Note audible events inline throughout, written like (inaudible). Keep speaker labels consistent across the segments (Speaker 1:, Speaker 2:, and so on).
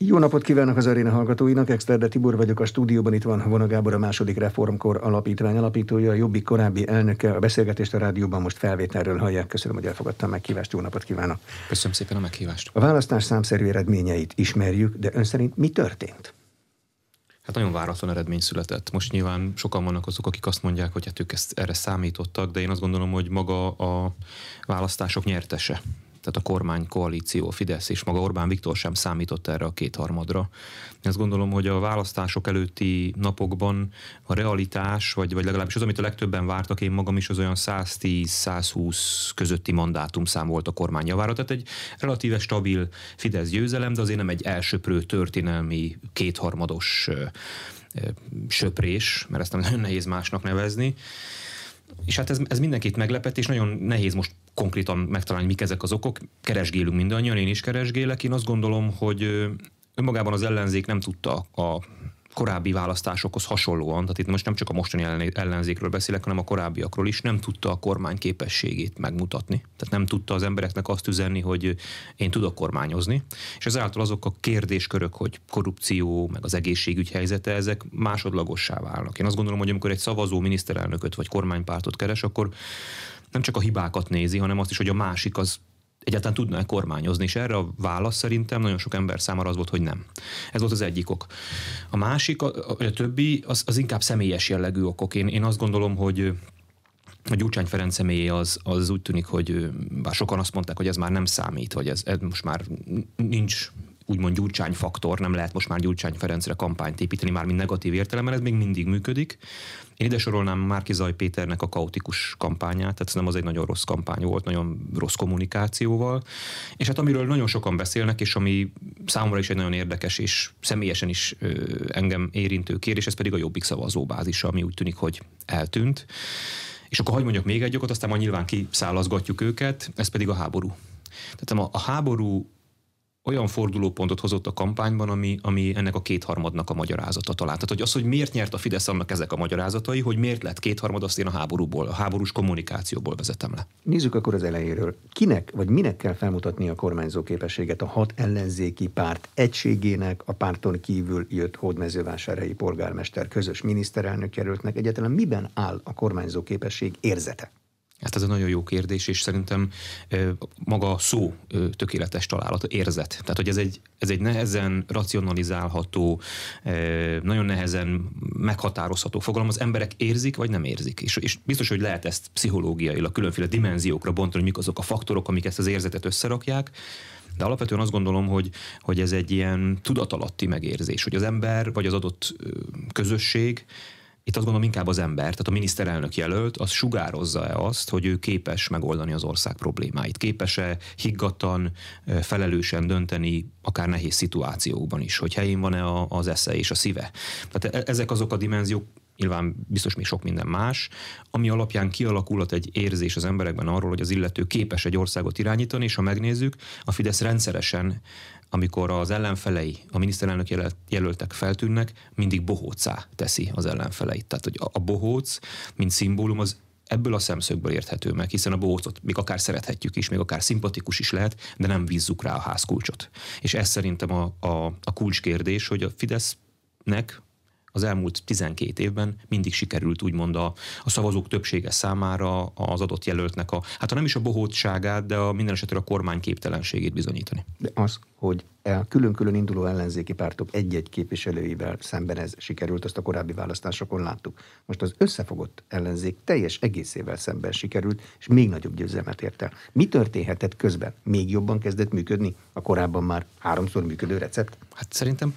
Speaker 1: Jó napot kívánok az aréna hallgatóinak, Exterde Tibor vagyok a stúdióban, itt van Vona Gábor, a második reformkor alapítvány alapítója, a Jobbik korábbi elnöke, a beszélgetést a rádióban most felvételről hallják. Köszönöm, hogy elfogadtam a meghívást, jó napot kívánok.
Speaker 2: Köszönöm szépen a meghívást.
Speaker 1: A választás számszerű eredményeit ismerjük, de ön szerint mi történt?
Speaker 2: Hát nagyon váratlan eredmény született. Most nyilván sokan vannak azok, akik azt mondják, hogy hát ők ezt erre számítottak, de én azt gondolom, hogy maga a választások nyertese tehát a kormány, koalíció, Fidesz és maga Orbán Viktor sem számított erre a kétharmadra. Én azt gondolom, hogy a választások előtti napokban a realitás, vagy, vagy legalábbis az, amit a legtöbben vártak, én magam is az olyan 110-120 közötti mandátumszám volt a kormány javára. Tehát egy relatíve stabil Fidesz győzelem, de azért nem egy elsöprő történelmi kétharmados söprés, mert ezt nem nagyon (laughs) nehéz másnak nevezni. És hát ez, ez mindenkit meglepett, és nagyon nehéz most konkrétan megtalálni, mik ezek az okok. Keresgélünk mindannyian, én is keresgélek. Én azt gondolom, hogy önmagában az ellenzék nem tudta a korábbi választásokhoz hasonlóan, tehát itt most nem csak a mostani ellenzékről beszélek, hanem a korábbiakról is, nem tudta a kormány képességét megmutatni. Tehát nem tudta az embereknek azt üzenni, hogy én tudok kormányozni, és ezáltal azok a kérdéskörök, hogy korrupció, meg az egészségügy helyzete, ezek másodlagossá válnak. Én azt gondolom, hogy amikor egy szavazó miniszterelnököt vagy kormánypártot keres, akkor nem csak a hibákat nézi, hanem azt is, hogy a másik az egyáltalán tudna-e kormányozni, és erre a válasz szerintem nagyon sok ember számára az volt, hogy nem. Ez volt az egyik ok. A másik, a, a többi, az, az inkább személyes jellegű okok. Én, én azt gondolom, hogy a Gyurcsány Ferenc személyé az, az úgy tűnik, hogy bár sokan azt mondták, hogy ez már nem számít, vagy ez, ez most már nincs úgymond Gyurcsány faktor, nem lehet most már Gyurcsány Ferencre kampányt építeni, már mind negatív értelemben, ez még mindig működik. Én ide sorolnám Márki Zaj Péternek a kaotikus kampányát, tehát nem az egy nagyon rossz kampány volt, nagyon rossz kommunikációval. És hát amiről nagyon sokan beszélnek, és ami számomra is egy nagyon érdekes és személyesen is engem érintő kérdés, ez pedig a jobbik szavazóbázisa, ami úgy tűnik, hogy eltűnt. És akkor hogy mondjak még egy okot, aztán majd nyilván kiszállazgatjuk őket, ez pedig a háború. Tehát a, a háború olyan fordulópontot hozott a kampányban, ami, ami ennek a kétharmadnak a magyarázata talán. Tehát, hogy az, hogy miért nyert a Fidesz annak ezek a magyarázatai, hogy miért lett kétharmad, azt én a háborúból, a háborús kommunikációból vezetem le.
Speaker 1: Nézzük akkor az elejéről. Kinek vagy minek kell felmutatni a kormányzó képességet a hat ellenzéki párt egységének, a párton kívül jött hódmezővásárhelyi polgármester közös miniszterelnök jelöltnek egyáltalán miben áll a kormányzó képesség érzete?
Speaker 2: Hát ez egy nagyon jó kérdés, és szerintem maga a szó tökéletes találat, érzet. Tehát, hogy ez egy, ez egy nehezen racionalizálható, nagyon nehezen meghatározható fogalom. Az emberek érzik, vagy nem érzik. És, és biztos, hogy lehet ezt pszichológiailag különféle dimenziókra bontani, hogy mik azok a faktorok, amik ezt az érzetet összerakják. De alapvetően azt gondolom, hogy, hogy ez egy ilyen tudatalatti megérzés, hogy az ember vagy az adott közösség itt azt gondolom inkább az ember, tehát a miniszterelnök jelölt, az sugározza-e azt, hogy ő képes megoldani az ország problémáit, képes-e higgadtan, felelősen dönteni, akár nehéz szituációkban is, hogy helyén van-e az esze és a szíve. Tehát e, ezek azok a dimenziók, nyilván biztos még sok minden más, ami alapján kialakulhat egy érzés az emberekben arról, hogy az illető képes egy országot irányítani, és ha megnézzük, a Fidesz rendszeresen amikor az ellenfelei, a miniszterelnök jelöltek feltűnnek, mindig bohócá teszi az ellenfeleit. Tehát, hogy a bohóc, mint szimbólum, az ebből a szemszögből érthető meg, hiszen a bohócot még akár szerethetjük is, még akár szimpatikus is lehet, de nem bízzuk rá a házkulcsot. És ez szerintem a, a, a kulcskérdés, hogy a Fidesznek az elmúlt 12 évben mindig sikerült úgymond a, a szavazók többsége számára az adott jelöltnek a, hát ha nem is a bohótságát, de a minden esetre a kormány képtelenségét bizonyítani.
Speaker 1: De az, hogy a külön-külön induló ellenzéki pártok egy-egy képviselőivel szemben ez sikerült, azt a korábbi választásokon láttuk. Most az összefogott ellenzék teljes egészével szemben sikerült, és még nagyobb győzelmet ért el. Mi történhetett közben? Még jobban kezdett működni a korábban már háromszor működő recept?
Speaker 2: Hát szerintem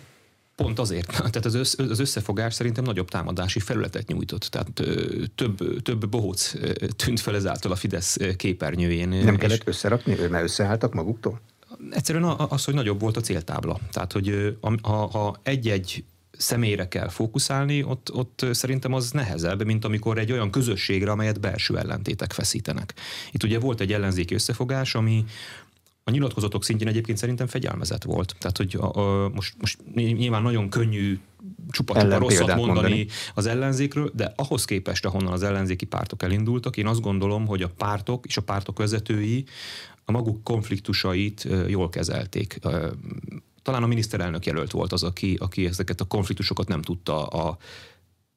Speaker 2: Pont azért. (laughs) Tehát az, össz, az összefogás szerintem nagyobb támadási felületet nyújtott. Tehát ö, több, több bohóc tűnt fel ezáltal a Fidesz képernyőjén.
Speaker 1: Nem kellett összerakni, mert összeálltak maguktól?
Speaker 2: Egyszerűen az, hogy nagyobb volt a céltábla. Tehát, hogy ha, ha egy-egy személyre kell fókuszálni, ott, ott szerintem az nehezebb, mint amikor egy olyan közösségre, amelyet belső ellentétek feszítenek. Itt ugye volt egy ellenzéki összefogás, ami, a nyilatkozatok szintjén egyébként szerintem fegyelmezett volt. Tehát, hogy a, a, most, most nyilván nagyon könnyű csupa-csupa rosszat mondani, mondani az ellenzékről, de ahhoz képest, ahonnan az ellenzéki pártok elindultak, én azt gondolom, hogy a pártok és a pártok vezetői a maguk konfliktusait jól kezelték. talán a miniszterelnök jelölt volt az, aki, aki ezeket a konfliktusokat nem tudta a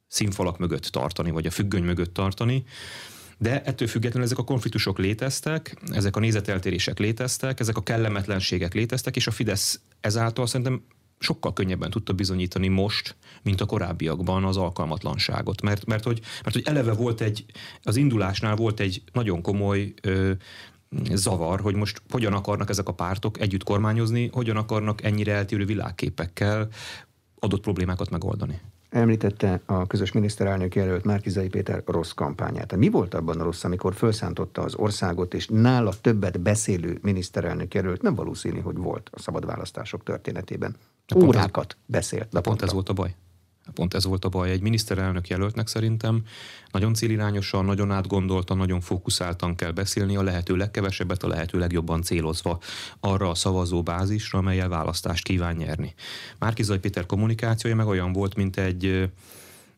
Speaker 2: színfalak mögött tartani, vagy a függöny mögött tartani. De ettől függetlenül ezek a konfliktusok léteztek, ezek a nézeteltérések léteztek, ezek a kellemetlenségek léteztek, és a Fidesz ezáltal szerintem sokkal könnyebben tudta bizonyítani most, mint a korábbiakban az alkalmatlanságot. Mert, mert, hogy, mert hogy eleve volt egy, az indulásnál volt egy nagyon komoly ö, zavar, hogy most hogyan akarnak ezek a pártok együtt kormányozni, hogyan akarnak ennyire eltérő világképekkel adott problémákat megoldani.
Speaker 1: Említette a közös miniszterelnök jelölt Márkizai Péter rossz kampányát. Mi volt abban a rossz, amikor felszántotta az országot, és nála többet beszélő miniszterelnök jelölt nem valószínű, hogy volt a szabad választások történetében. Órákat ez, beszélt.
Speaker 2: De pont ez volt a baj. Pont ez volt a baj. Egy miniszterelnök jelöltnek szerintem nagyon célirányosan, nagyon átgondoltan, nagyon fókuszáltan kell beszélni, a lehető legkevesebbet, a lehető legjobban célozva arra a szavazó bázisra, amelyel választást kíván nyerni. Márkizaj Péter kommunikációja meg olyan volt, mint egy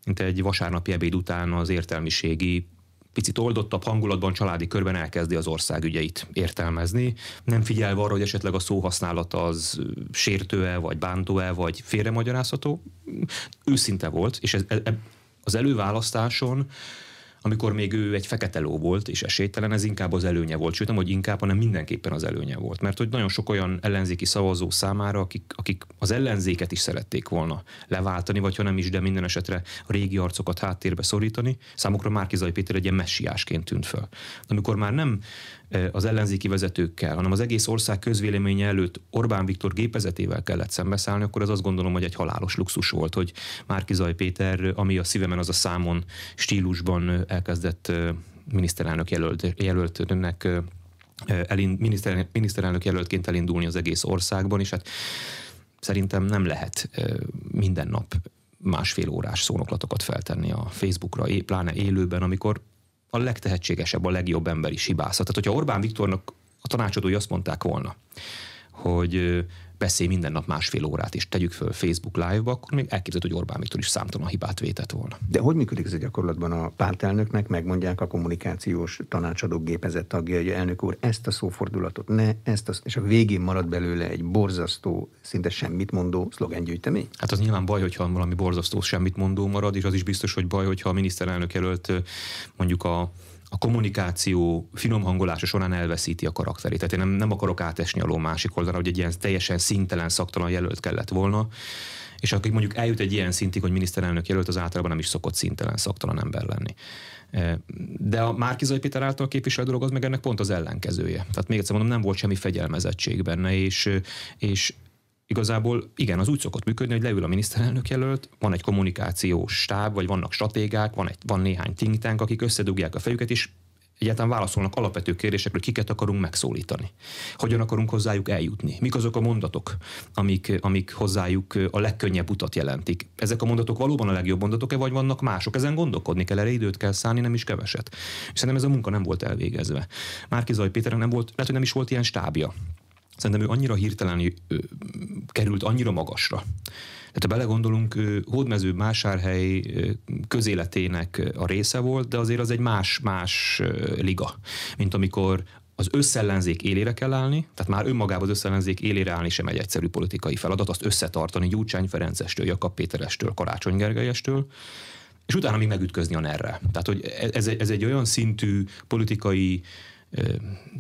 Speaker 2: mint egy vasárnapi ebéd után az értelmiségi picit oldottabb hangulatban, családi körben elkezdi az ország ügyeit értelmezni, nem figyelve arra, hogy esetleg a szóhasználat az sértő-e, vagy bántó-e, vagy félremagyarázható. Őszinte volt, és ez, ez, az előválasztáson amikor még ő egy fekete ló volt, és esélytelen, ez inkább az előnye volt. Sőt, nem, hogy inkább, hanem mindenképpen az előnye volt. Mert hogy nagyon sok olyan ellenzéki szavazó számára, akik, akik az ellenzéket is szerették volna leváltani, vagy ha nem is, de minden esetre a régi arcokat háttérbe szorítani, számukra Márkizai Péter egy ilyen messiásként tűnt föl. Amikor már nem az ellenzéki vezetőkkel, hanem az egész ország közvéleménye előtt Orbán Viktor gépezetével kellett szembeszállni, akkor ez azt gondolom, hogy egy halálos luxus volt, hogy Márkizaj Péter, ami a szívemen az a számon stílusban elkezdett miniszterelnök jelölt, jelöltnek elind, miniszter, miniszterelnök jelöltként elindulni az egész országban, és hát szerintem nem lehet minden nap másfél órás szónoklatokat feltenni a Facebookra, pláne élőben, amikor a legtehetségesebb, a legjobb ember is hibázhat. Tehát, hogyha Orbán Viktornak a tanácsadói azt mondták volna, hogy beszélj minden nap másfél órát, és tegyük föl Facebook Live-ba, akkor még elképzelhető, hogy Orbán Viktor is számtalan hibát vétett volna.
Speaker 1: De hogy működik ez a gyakorlatban a pártelnöknek? Megmondják a kommunikációs tanácsadók gépezett tagja, hogy elnök úr ezt a szófordulatot ne, ezt a, és a végén marad belőle egy borzasztó, szinte semmit mondó szlogengyűjtemény?
Speaker 2: Hát az nyilván baj, hogyha valami borzasztó semmit mondó marad, és az is biztos, hogy baj, hogyha a miniszterelnök jelölt mondjuk a a kommunikáció finom hangolása során elveszíti a karakterét. Tehát én nem, nem akarok átesni a ló másik oldalra, hogy egy ilyen teljesen szintelen, szaktalan jelölt kellett volna, és akik mondjuk eljut egy ilyen szintig, hogy miniszterelnök jelölt, az általában nem is szokott szintelen, szaktalan ember lenni. E, de a Márkizai Péter által képviselő dolog az meg ennek pont az ellenkezője. Tehát még egyszer mondom, nem volt semmi fegyelmezettség benne, és, és igazából igen, az úgy szokott működni, hogy leül a miniszterelnök jelölt, van egy kommunikációs stáb, vagy vannak stratégák, van, egy, van néhány think tank, akik összedugják a fejüket, és egyáltalán válaszolnak alapvető kérdésekről, kiket akarunk megszólítani. Hogyan akarunk hozzájuk eljutni? Mik azok a mondatok, amik, amik hozzájuk a legkönnyebb utat jelentik? Ezek a mondatok valóban a legjobb mondatok-e, vagy vannak mások? Ezen gondolkodni kell, erre időt kell szállni, nem is keveset. És szerintem ez a munka nem volt elvégezve. Márki Zaj Péternek nem volt, lehet, hogy nem is volt ilyen stábja. Szerintem ő annyira hirtelen került annyira magasra. Tehát ha belegondolunk, Hódmező Másárhely közéletének a része volt, de azért az egy más-más liga, mint amikor az összellenzék élére kell állni, tehát már önmagában az összellenzék élére állni sem egy egyszerű politikai feladat, azt összetartani Gyurcsány Ferencestől, Jakab Péterestől, Karácsony Gergelyestől, és utána még megütközni a nerre. Tehát, hogy ez, ez egy olyan szintű politikai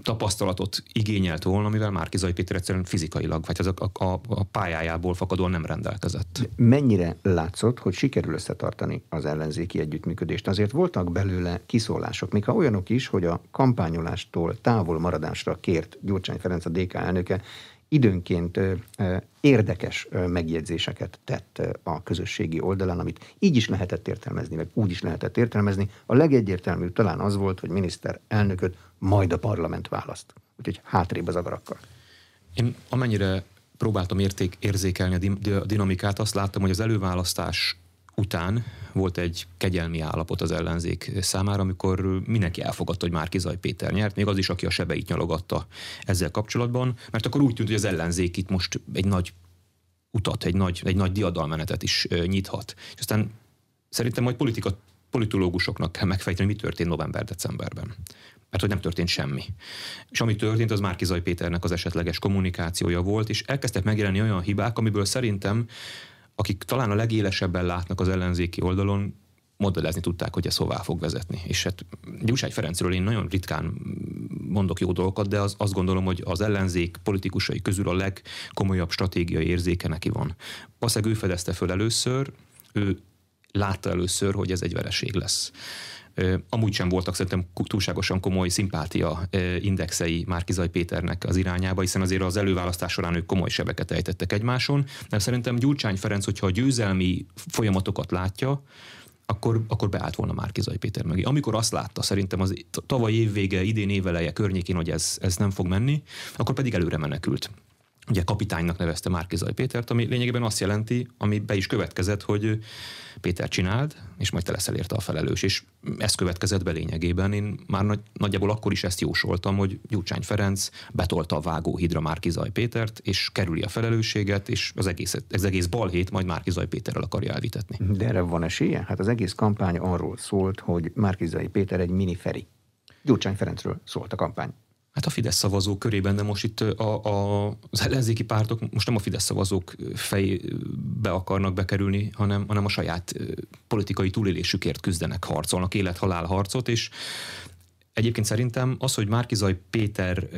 Speaker 2: tapasztalatot igényelt volna, mivel Márkizai Péter egyszerűen fizikailag, vagy az a, a, a pályájából fakadóan nem rendelkezett.
Speaker 1: Mennyire látszott, hogy sikerül összetartani az ellenzéki együttműködést? Azért voltak belőle kiszólások, még ha olyanok is, hogy a kampányolástól távol maradásra kért Gyurcsány Ferenc a DK elnöke időnként érdekes megjegyzéseket tett a közösségi oldalán, amit így is lehetett értelmezni, meg úgy is lehetett értelmezni. A legegyértelműbb talán az volt, hogy miniszter elnököt majd a parlament választ. Úgyhogy hátrébb az agarakkal.
Speaker 2: Én amennyire próbáltam érték, érzékelni a dinamikát, azt láttam, hogy az előválasztás után volt egy kegyelmi állapot az ellenzék számára, amikor mindenki elfogadta, hogy már Kizaj Péter nyert, még az is, aki a sebeit nyalogatta ezzel kapcsolatban, mert akkor úgy tűnt, hogy az ellenzék itt most egy nagy utat, egy nagy, egy nagy diadalmenetet is nyithat. És aztán szerintem majd politika politológusoknak kell megfejteni, mi történt november-decemberben. Mert hogy nem történt semmi. És ami történt, az Márkizaj Péternek az esetleges kommunikációja volt, és elkezdtek megjelenni olyan hibák, amiből szerintem, akik talán a legélesebben látnak az ellenzéki oldalon, modellezni tudták, hogy ez hová fog vezetni. És hát Gyurcsány Ferencről én nagyon ritkán mondok jó dolgokat, de az, azt gondolom, hogy az ellenzék politikusai közül a legkomolyabb stratégiai érzéke neki van. Valószínűleg ő fedezte föl először, ő látta először, hogy ez egy vereség lesz. Amúgy sem voltak szerintem túlságosan komoly szimpátia indexei Márkizaj Péternek az irányába, hiszen azért az előválasztás során ők komoly sebeket ejtettek egymáson, de szerintem Gyurcsány Ferenc, hogyha a győzelmi folyamatokat látja, akkor, akkor beállt volna Márkizai Péter mögé. Amikor azt látta, szerintem az tavaly évvége, idén éveleje környékén, hogy ez, ez nem fog menni, akkor pedig előre menekült ugye kapitánynak nevezte Márkizaj Pétert, ami lényegében azt jelenti, ami be is következett, hogy Péter csináld, és majd te leszel érte a felelős. És ez következett be lényegében. Én már nagy, nagyjából akkor is ezt jósoltam, hogy Gyurcsány Ferenc betolta a vágóhidra Márkizaj Pétert, és kerüli a felelősséget, és az egész, az egész balhét majd Márkizaj Péterrel akarja elvitetni.
Speaker 1: De erre van esélye? Hát az egész kampány arról szólt, hogy Márkizai Péter egy mini Feri. Gyurcsány Ferencről szólt a kampány.
Speaker 2: Hát a Fidesz szavazók körében, de most itt a, a, az ellenzéki pártok most nem a Fidesz szavazók fejbe akarnak bekerülni, hanem, hanem a saját politikai túlélésükért küzdenek, harcolnak, élet-halál harcot, és egyébként szerintem az, hogy Márkizaj Péter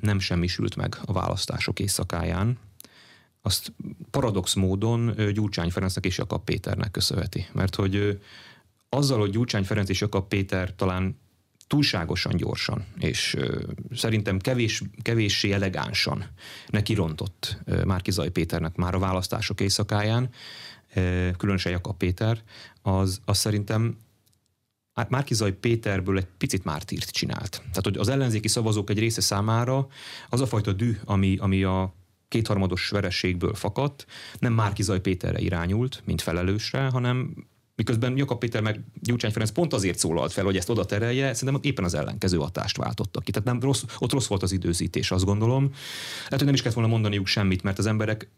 Speaker 2: nem semmisült meg a választások éjszakáján, azt paradox módon Gyurcsány Ferencnek és Jakab Péternek köszönheti. Mert hogy azzal, hogy Gyurcsány Ferenc és Jakab Péter talán túlságosan gyorsan, és ö, szerintem kevés, kevéssé elegánsan neki rontott ö, Márki Péternek már a választások éjszakáján, ö, különösen Jakab Péter, az, az szerintem hát Márki Zaj Péterből egy picit mártírt csinált. Tehát, hogy az ellenzéki szavazók egy része számára az a fajta düh, ami, ami a kétharmados verességből fakadt, nem Márki Zaj Péterre irányult, mint felelősre, hanem miközben Jakab Péter meg Gyurcsány Ferenc pont azért szólalt fel, hogy ezt oda terelje, szerintem éppen az ellenkező hatást váltottak ki. Tehát nem rossz, ott rossz volt az időzítés, azt gondolom. Lehet, hogy nem is kellett volna mondaniuk semmit, mert az emberek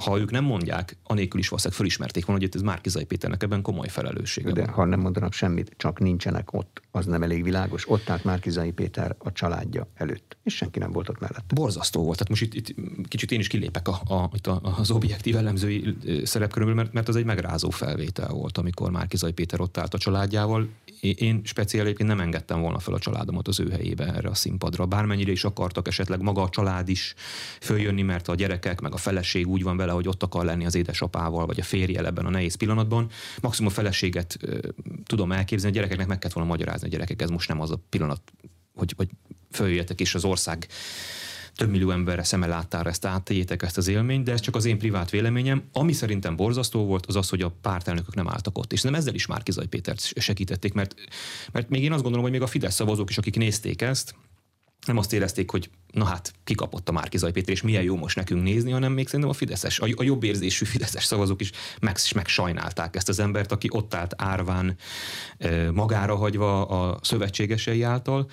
Speaker 2: ha ők nem mondják, anélkül is valószínűleg fölismerték volna, hogy ez Márkizai Péternek ebben komoly felelőssége
Speaker 1: De van. ha nem mondanak semmit, csak nincsenek ott, az nem elég világos. Ott állt Márkizai Péter a családja előtt, és senki nem volt ott mellett.
Speaker 2: Borzasztó volt. Tehát most itt, itt kicsit én is kilépek a, a, itt a, az objektív elemzői szerepkörülbelül, mert, mert az egy megrázó felvétel volt, amikor Márkizai Péter ott állt a családjával. Én speciálisan nem engedtem volna fel a családomat az ő helyébe erre a színpadra. Bármennyire is akartak esetleg maga a család is följönni, mert a gyerekek meg a feleség úgy van vele, vele, hogy ott akar lenni az édesapával, vagy a férjel ebben a nehéz pillanatban. Maximum a feleséget tudom elképzelni, a gyerekeknek meg kellett volna magyarázni, a gyerekek, ez most nem az a pillanat, hogy, hogy följöjjetek és az ország több millió emberre szeme láttára ezt átéljétek ezt az élményt, de ez csak az én privát véleményem. Ami szerintem borzasztó volt, az az, hogy a pártelnökök nem álltak ott. És nem ezzel is már Kizaj Pétert segítették, mert, mert még én azt gondolom, hogy még a Fidesz szavazók is, akik nézték ezt, nem azt érezték, hogy na hát kikapott a Márkizaj Péter, és milyen jó most nekünk nézni, hanem még szerintem a Fideszes, a, a jobb érzésű Fideszes szavazók is meg, meg sajnálták ezt az embert, aki ott állt árván magára hagyva a szövetségesei által,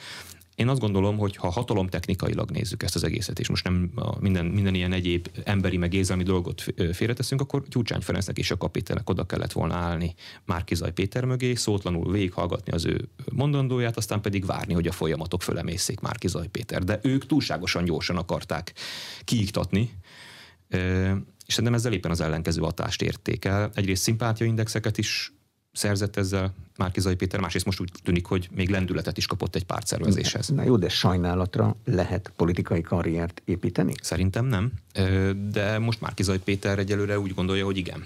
Speaker 2: én azt gondolom, hogy ha hatalomtechnikailag nézzük ezt az egészet, és most nem minden, minden ilyen egyéb emberi meg érzelmi dolgot félreteszünk, akkor Gyurcsány Ferencnek és a kapitelnek oda kellett volna állni Márkizaj Péter mögé, szótlanul végighallgatni az ő mondandóját, aztán pedig várni, hogy a folyamatok fölemészék Márkizaj Péter. De ők túlságosan gyorsan akarták kiiktatni, és szerintem ezzel éppen az ellenkező hatást érték el. Egyrészt szimpátiaindexeket is szerzett ezzel Márkizai Péter, másrészt most úgy tűnik, hogy még lendületet is kapott egy pártszervezéshez.
Speaker 1: Na jó, de sajnálatra lehet politikai karriert építeni?
Speaker 2: Szerintem nem, de most Márkizai Péter egyelőre úgy gondolja, hogy igen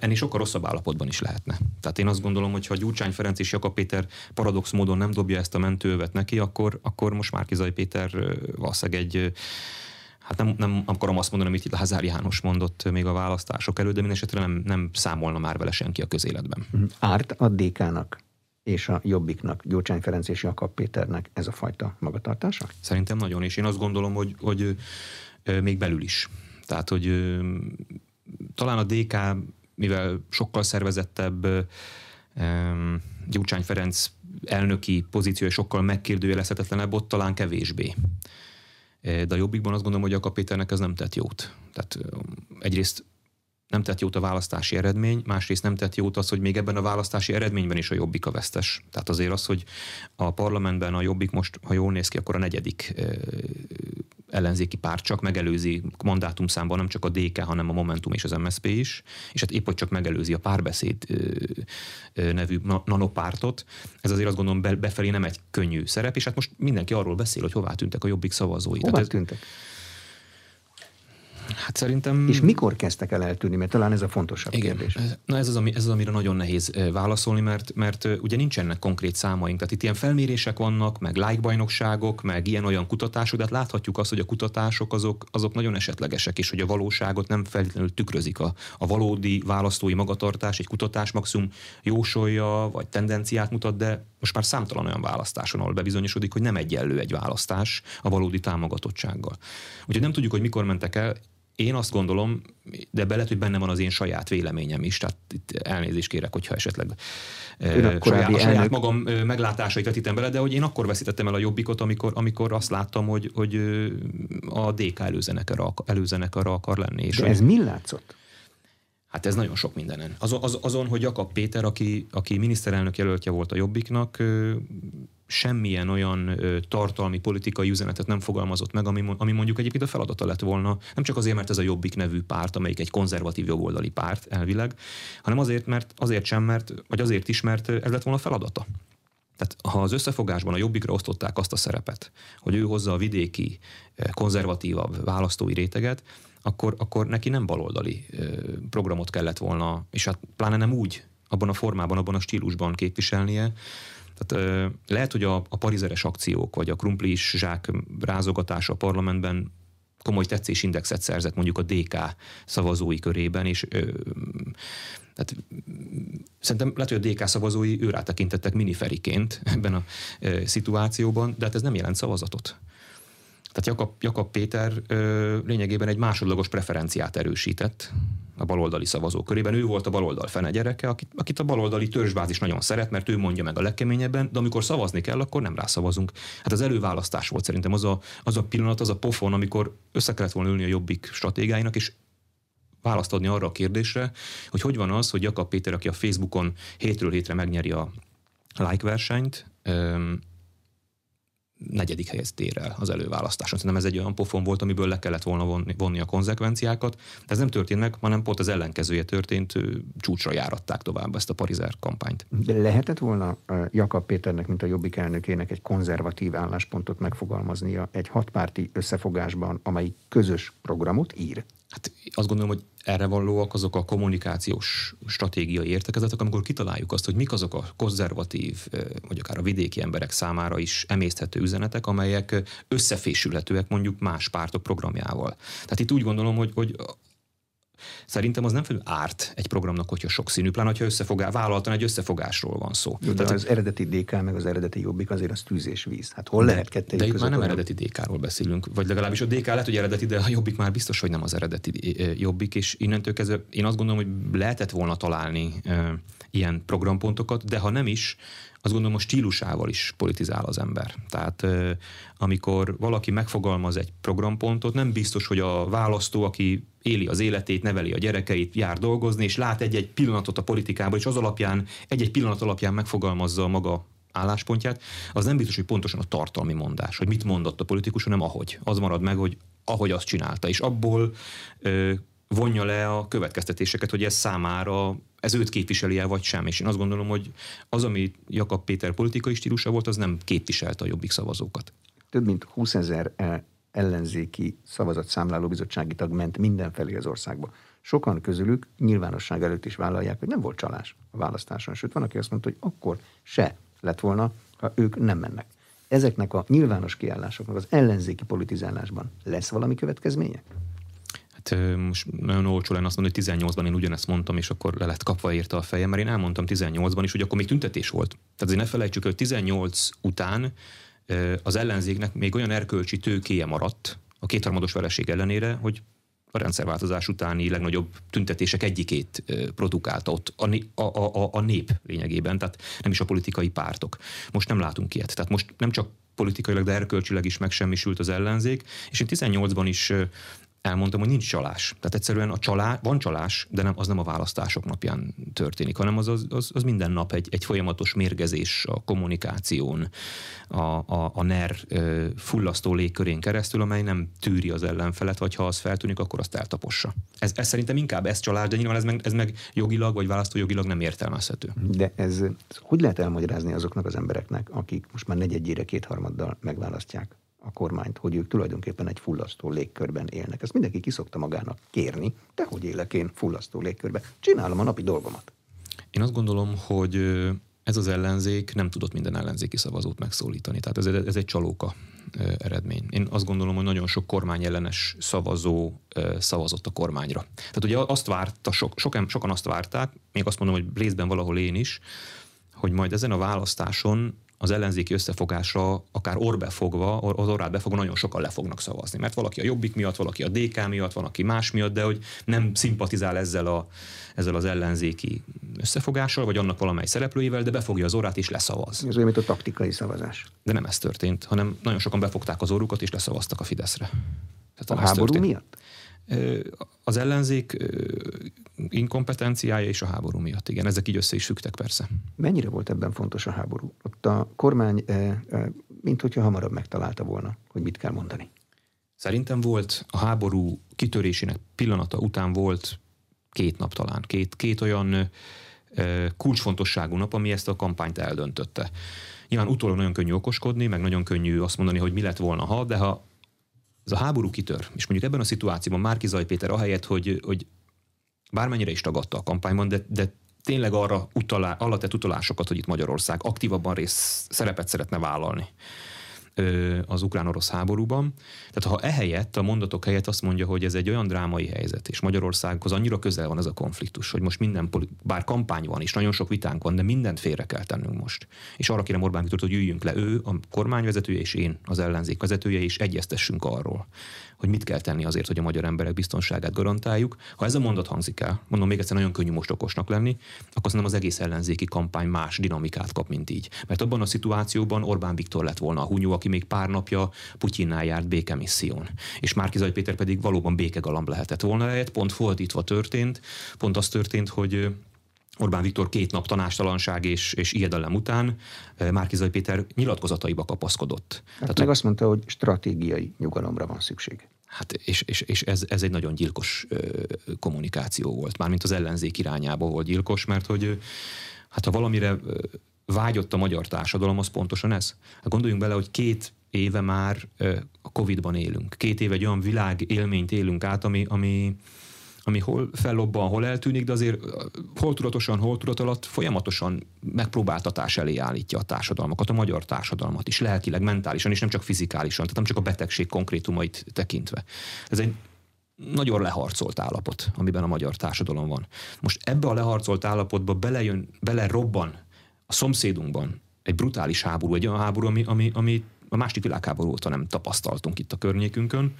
Speaker 2: ennél sokkal rosszabb állapotban is lehetne. Tehát én azt gondolom, hogy ha Gyurcsány Ferenc és Jakab Péter paradox módon nem dobja ezt a mentővet neki, akkor, akkor most Márkizai Péter valószínűleg egy hát nem, nem akarom azt mondani, amit itt Lázár János mondott még a választások előtt, de mindesetre nem, nem számolna már vele senki a közéletben.
Speaker 1: Árt a DK-nak és a Jobbiknak, Gyurcsány Ferenc és Jakab Péternek ez a fajta magatartása?
Speaker 2: Szerintem nagyon, és én azt gondolom, hogy, hogy még belül is. Tehát, hogy talán a DK, mivel sokkal szervezettebb, Gyurcsány Ferenc elnöki pozíciója sokkal megkérdőjelezhetetlenebb, ott talán kevésbé. De a jobbikban azt gondolom, hogy a Péternek ez nem tett jót. Tehát egyrészt nem tett jót a választási eredmény, másrészt nem tett jót az, hogy még ebben a választási eredményben is a Jobbik a vesztes. Tehát azért az, hogy a parlamentben a Jobbik most, ha jól néz ki, akkor a negyedik ellenzéki párt csak megelőzi mandátumszámban nem csak a DK, hanem a Momentum és az MSZP is, és hát épp hogy csak megelőzi a párbeszéd nevű nanopártot. Ez azért azt gondolom befelé nem egy könnyű szerep, és hát most mindenki arról beszél, hogy hová tűntek a jobbik szavazói.
Speaker 1: Hová
Speaker 2: Tehát ez,
Speaker 1: tűntek?
Speaker 2: Hát szerintem...
Speaker 1: És mikor kezdtek el eltűnni, mert talán ez a fontosabb
Speaker 2: Igen,
Speaker 1: kérdés.
Speaker 2: Ez, na ez az, ami, ez az, amire nagyon nehéz válaszolni, mert, mert ugye nincsenek konkrét számaink. Tehát itt ilyen felmérések vannak, meg lájkbajnokságok, meg ilyen-olyan kutatások, de hát láthatjuk azt, hogy a kutatások azok, azok nagyon esetlegesek, és hogy a valóságot nem feltétlenül tükrözik. A, a valódi választói magatartás egy kutatás maximum jósolja, vagy tendenciát mutat, de most már számtalan olyan választáson, ahol bebizonyosodik, hogy nem egyenlő egy választás a valódi támogatottsággal. Úgyhogy nem tudjuk, hogy mikor mentek el, én azt gondolom, de be lehet, hogy benne van az én saját véleményem is, tehát itt elnézést kérek, hogyha esetleg saját, a saját magam meglátásait vetítem bele, de hogy én akkor veszítettem el a jobbikot, amikor, amikor azt láttam, hogy, hogy a DK előzenekarra, előzenekarra akar lenni. És
Speaker 1: de ez mi látszott?
Speaker 2: Hát ez nagyon sok mindenen. Azon, az, azon hogy Jakab Péter, aki, aki miniszterelnök jelöltje volt a Jobbiknak, semmilyen olyan tartalmi politikai üzenetet nem fogalmazott meg, ami, ami mondjuk egyébként a feladata lett volna, nem csak azért, mert ez a Jobbik nevű párt, amelyik egy konzervatív jobboldali párt elvileg, hanem azért, mert azért sem, mert, vagy azért is, mert ez lett volna a feladata. Tehát ha az összefogásban a Jobbikra osztották azt a szerepet, hogy ő hozza a vidéki, konzervatívabb választói réteget, akkor, akkor neki nem baloldali programot kellett volna, és hát pláne nem úgy, abban a formában, abban a stílusban képviselnie, tehát lehet, hogy a, a parizeres akciók, vagy a krumplis zsák rázogatása a parlamentben komoly tetszésindexet szerzett mondjuk a DK szavazói körében, és ö, tehát, szerintem lehet, hogy a DK szavazói őrá tekintettek miniferiként ebben a ö, szituációban, de hát ez nem jelent szavazatot. Tehát Jakab, Jakab Péter ö, lényegében egy másodlagos preferenciát erősített a baloldali szavazók körében. Ő volt a baloldal fene gyereke, akit, akit a baloldali törzsbázis nagyon szeret, mert ő mondja meg a legkeményebben, de amikor szavazni kell, akkor nem rászavazunk. Hát az előválasztás volt szerintem az a, az a pillanat, az a pofon, amikor össze kellett volna ülni a jobbik stratégáinak, és választ adni arra a kérdésre, hogy hogy van az, hogy Jakab Péter, aki a Facebookon hétről hétre megnyeri a like versenyt, negyedik helyet tér el az előválasztáson. Szerintem ez egy olyan pofon volt, amiből le kellett volna vonni, vonni a konzekvenciákat. De ez nem történt meg, hanem pont az ellenkezője történt, csúcsra járatták tovább ezt a parizer kampányt.
Speaker 1: De lehetett volna Jakab Péternek, mint a Jobbik elnökének egy konzervatív álláspontot megfogalmaznia egy hatpárti összefogásban, amely közös programot ír?
Speaker 2: Hát azt gondolom, hogy erre valóak azok a kommunikációs stratégiai értekezetek, amikor kitaláljuk azt, hogy mik azok a konzervatív, vagy akár a vidéki emberek számára is emészthető üzenetek, amelyek összefésülhetőek mondjuk más pártok programjával. Tehát itt úgy gondolom, hogy, hogy Szerintem az nem felül árt egy programnak, hogyha sokszínű, pláne, hogyha összefogá, vállaltan egy összefogásról van szó.
Speaker 1: Jó, de Tehát, az eredeti DK meg az eredeti Jobbik azért az tűz és víz. Hát hol de, lehet kettő
Speaker 2: De itt már nem eredeti DK-ról beszélünk, vagy legalábbis a DK lehet, hogy eredeti, de a Jobbik már biztos, hogy nem az eredeti Jobbik, és innentől kezdve én azt gondolom, hogy lehetett volna találni e, ilyen programpontokat, de ha nem is, azt gondolom a stílusával is politizál az ember. Tehát amikor valaki megfogalmaz egy programpontot, nem biztos, hogy a választó, aki éli az életét, neveli a gyerekeit, jár dolgozni, és lát egy-egy pillanatot a politikában, és az alapján, egy-egy pillanat alapján megfogalmazza maga álláspontját, az nem biztos, hogy pontosan a tartalmi mondás, hogy mit mondott a politikus, hanem ahogy. Az marad meg, hogy ahogy azt csinálta. És abból ö, vonja le a következtetéseket, hogy ez számára ez őt képviseli el, vagy sem. És én azt gondolom, hogy az, ami Jakab Péter politikai stílusa volt, az nem képviselte a jobbik szavazókat.
Speaker 1: Több mint 20 ezer ellenzéki szavazatszámláló bizottsági tag ment mindenfelé az országba. Sokan közülük nyilvánosság előtt is vállalják, hogy nem volt csalás a választáson. Sőt, van, aki azt mondta, hogy akkor se lett volna, ha ők nem mennek. Ezeknek a nyilvános kiállásoknak az ellenzéki politizálásban lesz valami következménye?
Speaker 2: Hát most nagyon olcsó lenne azt mondani, hogy 18-ban én ugyanezt mondtam, és akkor le lett kapva érte a fejem, mert én elmondtam 18-ban is, hogy akkor még tüntetés volt. Tehát azért ne felejtsük, hogy 18 után az ellenzéknek még olyan erkölcsi tőkéje maradt a kétharmados vereség ellenére, hogy a rendszerváltozás utáni legnagyobb tüntetések egyikét produkálta ott a, a, a, a nép lényegében, tehát nem is a politikai pártok. Most nem látunk ilyet. Tehát most nem csak politikailag, de erkölcsileg is megsemmisült az ellenzék, és én 18-ban is elmondtam, hogy nincs csalás. Tehát egyszerűen a csalás, van csalás, de nem, az nem a választások napján történik, hanem az, az, az, az minden nap egy, egy folyamatos mérgezés a kommunikáción, a, a, a NER fullasztó légkörén keresztül, amely nem tűri az ellenfelet, vagy ha az feltűnik, akkor azt eltapossa. Ez, ez szerintem inkább ez csalás, de nyilván ez meg, ez meg jogilag vagy választójogilag nem értelmezhető.
Speaker 1: De ez hogy lehet elmagyarázni azoknak az embereknek, akik most már negyedjére kétharmaddal megválasztják a kormányt, hogy ők tulajdonképpen egy fullasztó légkörben élnek. Ezt mindenki kiszokta magának kérni, de hogy élek én fullasztó légkörben? Csinálom a napi dolgomat.
Speaker 2: Én azt gondolom, hogy ez az ellenzék nem tudott minden ellenzéki szavazót megszólítani. Tehát ez, ez egy csalóka eredmény. Én azt gondolom, hogy nagyon sok kormányellenes szavazó szavazott a kormányra. Tehát ugye azt várta, sok, sokan, sokan azt várták, még azt mondom, hogy részben valahol én is, hogy majd ezen a választáson az ellenzéki összefogásra akár orbefogva, az orrát befogva nagyon sokan le fognak szavazni. Mert valaki a Jobbik miatt, valaki a DK miatt, van, aki más miatt, de hogy nem szimpatizál ezzel, a, ezzel az ellenzéki összefogással, vagy annak valamely szereplőivel, de befogja az orrát és leszavaz.
Speaker 1: Ez olyan, mint a taktikai szavazás.
Speaker 2: De nem ez történt, hanem nagyon sokan befogták az orrukat és leszavaztak a Fideszre.
Speaker 1: Tehát a háború történt. miatt?
Speaker 2: Az ellenzék inkompetenciája és a háború miatt, igen. Ezek így össze is fügtek persze.
Speaker 1: Mennyire volt ebben fontos a háború? Ott a kormány, mint hogyha hamarabb megtalálta volna, hogy mit kell mondani.
Speaker 2: Szerintem volt a háború kitörésének pillanata után volt két nap talán, két, két olyan kulcsfontosságú nap, ami ezt a kampányt eldöntötte. Nyilván utólag nagyon könnyű okoskodni, meg nagyon könnyű azt mondani, hogy mi lett volna ha, de ha ez a háború kitör, és mondjuk ebben a szituációban Márki Zaj Péter ahelyett, hogy, hogy bármennyire is tagadta a kampányban, de, de tényleg arra utalá, arra tett utalásokat, hogy itt Magyarország aktívabban rész szerepet szeretne vállalni az ukrán-orosz háborúban. Tehát ha ehelyett, a mondatok helyett azt mondja, hogy ez egy olyan drámai helyzet, és Magyarországhoz annyira közel van ez a konfliktus, hogy most minden, bár kampány van, és nagyon sok vitánk van, de mindent félre kell tennünk most. És arra kérem Orbán Viktort, hogy üljünk le ő, a kormányvezetője és én, az ellenzék vezetője, és egyeztessünk arról, hogy mit kell tenni azért, hogy a magyar emberek biztonságát garantáljuk. Ha ez a mondat hangzik el, mondom még egyszer, nagyon könnyű most okosnak lenni, akkor szerintem az egész ellenzéki kampány más dinamikát kap, mint így. Mert abban a szituációban Orbán Viktor lett volna a hunyó, aki még pár napja Putyinnál járt békemisszión. És Márkizaj Péter pedig valóban békegalamb lehetett volna lehet, pont fordítva történt, pont az történt, hogy Orbán Viktor két nap tanástalanság és, és ijedelem után Márkizai Péter nyilatkozataiba kapaszkodott.
Speaker 1: Hát Tehát meg azt mondta, hogy stratégiai nyugalomra van szükség.
Speaker 2: Hát és, és, és ez, ez egy nagyon gyilkos kommunikáció volt, mármint az ellenzék irányába volt gyilkos, mert hogy hát ha valamire vágyott a magyar társadalom, az pontosan ez. Hát gondoljunk bele, hogy két éve már a Covid-ban élünk. Két éve egy olyan világ élményt élünk át, ami, ami, ami hol fellobban, hol eltűnik, de azért hol tudatosan, hol tudat folyamatosan megpróbáltatás elé állítja a társadalmakat, a magyar társadalmat is, lelkileg, mentálisan, és nem csak fizikálisan, tehát nem csak a betegség konkrétumait tekintve. Ez egy nagyon leharcolt állapot, amiben a magyar társadalom van. Most ebbe a leharcolt állapotba belejön, belerobban a szomszédunkban egy brutális háború, egy olyan háború, ami, ami, ami a második világháború óta nem tapasztaltunk itt a környékünkön,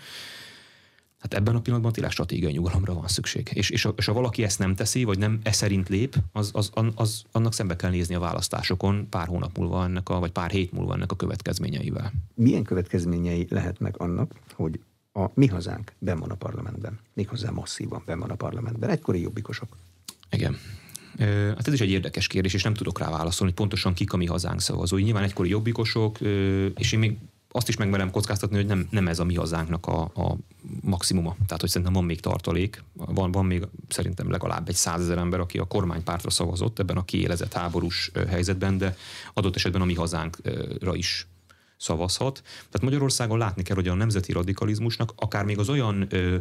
Speaker 2: Hát ebben a pillanatban tényleg stratégiai nyugalomra van szükség. És, és, és ha valaki ezt nem teszi, vagy nem e szerint lép, az, az, az, annak szembe kell nézni a választásokon pár hónap múlva ennek a, vagy pár hét múlva ennek a következményeivel.
Speaker 1: Milyen következményei lehetnek annak, hogy a mi hazánk ben van a parlamentben, méghozzá masszívan ben van a parlamentben, egykori jobbikosok?
Speaker 2: Igen. Hát ez is egy érdekes kérdés, és nem tudok rá válaszolni, hogy pontosan kik a mi hazánk szavazói. Nyilván egykori jobbikosok, és én még azt is megmerem kockáztatni, hogy nem, nem ez a mi hazánknak a, a maximuma. Tehát, hogy szerintem van még tartalék, van, van még szerintem legalább egy százezer ember, aki a kormánypártra szavazott ebben a kiélezett háborús helyzetben, de adott esetben a mi hazánkra is szavazhat. Tehát Magyarországon látni kell, hogy a nemzeti radikalizmusnak akár még az olyan ö,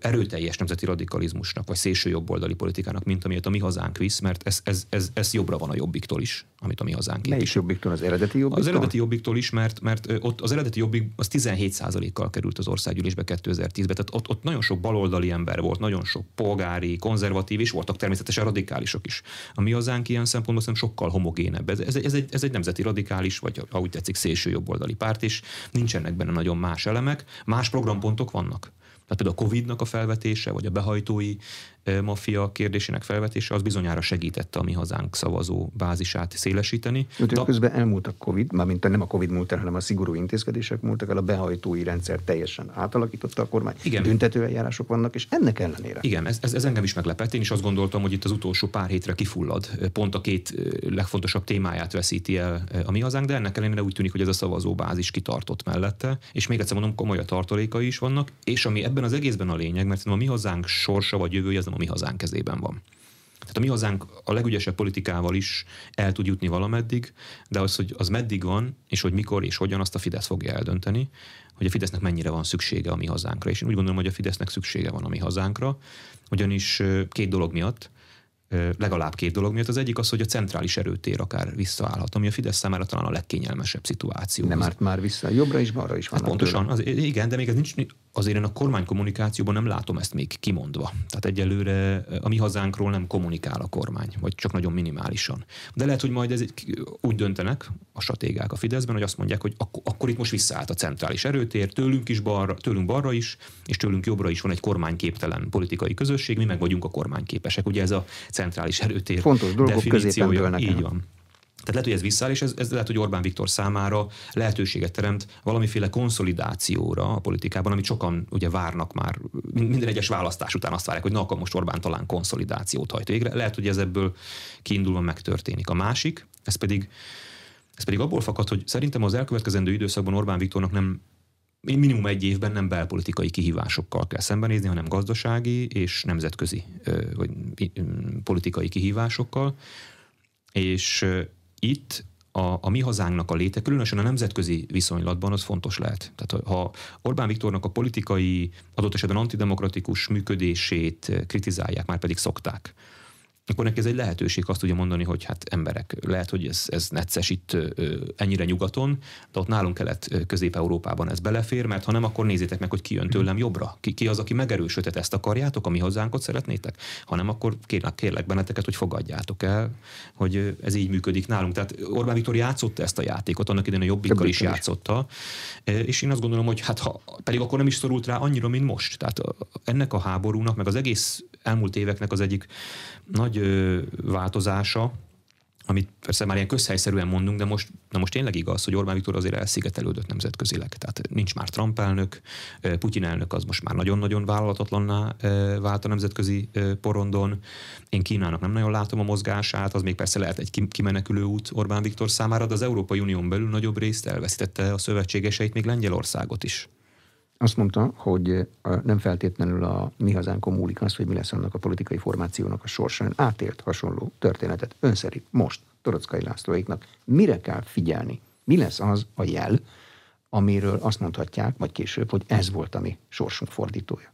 Speaker 2: erőteljes nemzeti radikalizmusnak, vagy szélső jobboldali politikának, mint amilyet a mi hazánk visz, mert ez, ez, ez, ez jobbra van a jobbiktól is, amit a mi hazánk
Speaker 1: is. Melyik jobbiktól? Az eredeti jobbiktól?
Speaker 2: Az eredeti jobbiktól is, mert, mert ott az eredeti jobbik az 17%-kal került az országgyűlésbe 2010-ben, tehát ott, ott nagyon sok baloldali ember volt, nagyon sok polgári, konzervatív, és voltak természetesen radikálisok is. A mi hazánk ilyen szempontból szerintem sokkal homogénebb. Ez, ez, ez, egy, ez egy nemzeti radikális, vagy úgy tetszik, szélső jobboldali párt, és nincsenek benne nagyon más elemek, más programpontok vannak Tehát például a Covid-nak a felvetése, vagy a behajtói maffia kérdésének felvetése, az bizonyára segítette a mi hazánk szavazó bázisát szélesíteni.
Speaker 1: De közben elmúlt a Covid, mármint nem a Covid múlt el, hanem a szigorú intézkedések múltak el, a behajtói rendszer teljesen átalakította a kormány. Igen. Büntetőeljárások vannak, és ennek ellenére.
Speaker 2: Igen, ez, ez, ez engem is meglepett. Én is azt gondoltam, hogy itt az utolsó pár hétre kifullad. Pont a két legfontosabb témáját veszíti el a mi hazánk, de ennek ellenére úgy tűnik, hogy ez a szavazó bázis kitartott mellette. És még egyszer mondom, komoly a tartalékai is vannak, és ami ebben az egészben a lényeg, mert a mi hazánk sorsa vagy jövője az a mi hazánk kezében van. Tehát a mi hazánk a legügyesebb politikával is el tud jutni valameddig, de az, hogy az meddig van, és hogy mikor és hogyan, azt a Fidesz fogja eldönteni, hogy a Fidesznek mennyire van szüksége a mi hazánkra. És én úgy gondolom, hogy a Fidesznek szüksége van a mi hazánkra, ugyanis két dolog miatt legalább két dolog miatt. Az egyik az, hogy a centrális erőtér akár visszaállhat, ami a Fidesz számára talán a legkényelmesebb szituáció.
Speaker 1: Nem árt már vissza, jobbra is, balra is van.
Speaker 2: Hát pontosan, az, igen, de még ez nincs, azért én a kormány kommunikációban nem látom ezt még kimondva. Tehát egyelőre a mi hazánkról nem kommunikál a kormány, vagy csak nagyon minimálisan. De lehet, hogy majd ez egy, úgy döntenek a stratégák a Fideszben, hogy azt mondják, hogy ak- akkor itt most visszaállt a centrális erőtér, tőlünk is balra, tőlünk balra is, és tőlünk jobbra is van egy kormányképtelen politikai közösség, mi meg vagyunk a kormányképesek. Ugye ez a centrális erőtér
Speaker 1: Fontos dolgok definíciója.
Speaker 2: Így van. Tehát lehet, hogy ez visszaáll, és ez, ez lehet, hogy Orbán Viktor számára lehetőséget teremt valamiféle konszolidációra a politikában, amit sokan ugye várnak már minden egyes választás után azt várják, hogy na akkor most Orbán talán konszolidációt hajt végre. Lehet, hogy ez ebből kiindulva megtörténik. A másik, ez pedig, ez pedig abból fakad, hogy szerintem az elkövetkezendő időszakban Orbán Viktornak nem minimum egy évben nem belpolitikai kihívásokkal kell szembenézni, hanem gazdasági és nemzetközi vagy politikai kihívásokkal. És itt a, a mi hazánknak a léte, különösen a nemzetközi viszonylatban az fontos lehet. Tehát ha Orbán Viktornak a politikai, adott esetben antidemokratikus működését kritizálják, már pedig szokták, akkor neki ez egy lehetőség azt tudja mondani, hogy hát emberek, lehet, hogy ez, ez necces itt ennyire nyugaton, de ott nálunk kelet Közép-Európában ez belefér, mert ha nem, akkor nézzétek meg, hogy ki jön tőlem jobbra. Ki, ki az, aki megerősödhet, ezt akarjátok, a mi hazánkot szeretnétek? Ha nem, akkor kérlek, kérlek benneteket, hogy fogadjátok el, hogy ez így működik nálunk. Tehát Orbán Viktor játszotta ezt a játékot, annak idején a jobbikkal is játszotta, és én azt gondolom, hogy hát ha, pedig akkor nem is szorult rá annyira, mint most. Tehát ennek a háborúnak, meg az egész elmúlt éveknek az egyik nagy változása, amit persze már ilyen közhelyszerűen mondunk, de most, de most tényleg igaz, hogy Orbán Viktor azért elszigetelődött nemzetközileg. Tehát nincs már Trump elnök, Putyin elnök az most már nagyon-nagyon vállalatatlanná vált a nemzetközi porondon. Én Kínának nem nagyon látom a mozgását, az még persze lehet egy kimenekülő út Orbán Viktor számára, de az Európai Unión belül nagyobb részt elveszítette a szövetségeseit, még Lengyelországot is.
Speaker 1: Azt mondta, hogy nem feltétlenül a mi hazánkon múlik az, hogy mi lesz annak a politikai formációnak a sorsa. Átélt hasonló történetet. Ön most Torockai Lászlóéknak mire kell figyelni? Mi lesz az a jel, amiről azt mondhatják, vagy később, hogy ez volt a mi sorsunk fordítója?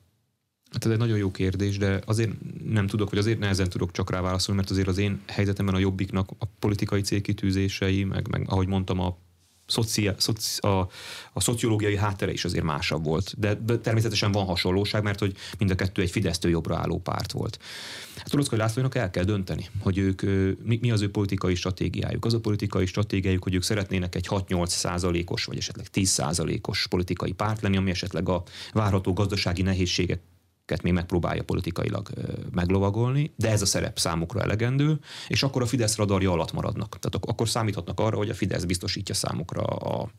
Speaker 2: Hát ez egy nagyon jó kérdés, de azért nem tudok, vagy azért nehezen tudok csak rá válaszolni, mert azért az én helyzetemben a jobbiknak a politikai célkitűzései, meg, meg ahogy mondtam, a szocia, szoci, a, a szociológiai háttere is azért másabb volt. De, természetesen van hasonlóság, mert hogy mind a kettő egy Fidesztől jobbra álló párt volt. Hát Torockai Lászlónak el kell dönteni, hogy ők mi, mi az ő politikai stratégiájuk. Az a politikai stratégiájuk, hogy ők szeretnének egy 6-8 százalékos, vagy esetleg 10 százalékos politikai párt lenni, ami esetleg a várható gazdasági nehézségek még megpróbálja politikailag meglovagolni, de ez a szerep számukra elegendő, és akkor a Fidesz radarja alatt maradnak. Tehát akkor számíthatnak arra, hogy a Fidesz biztosítja számukra a,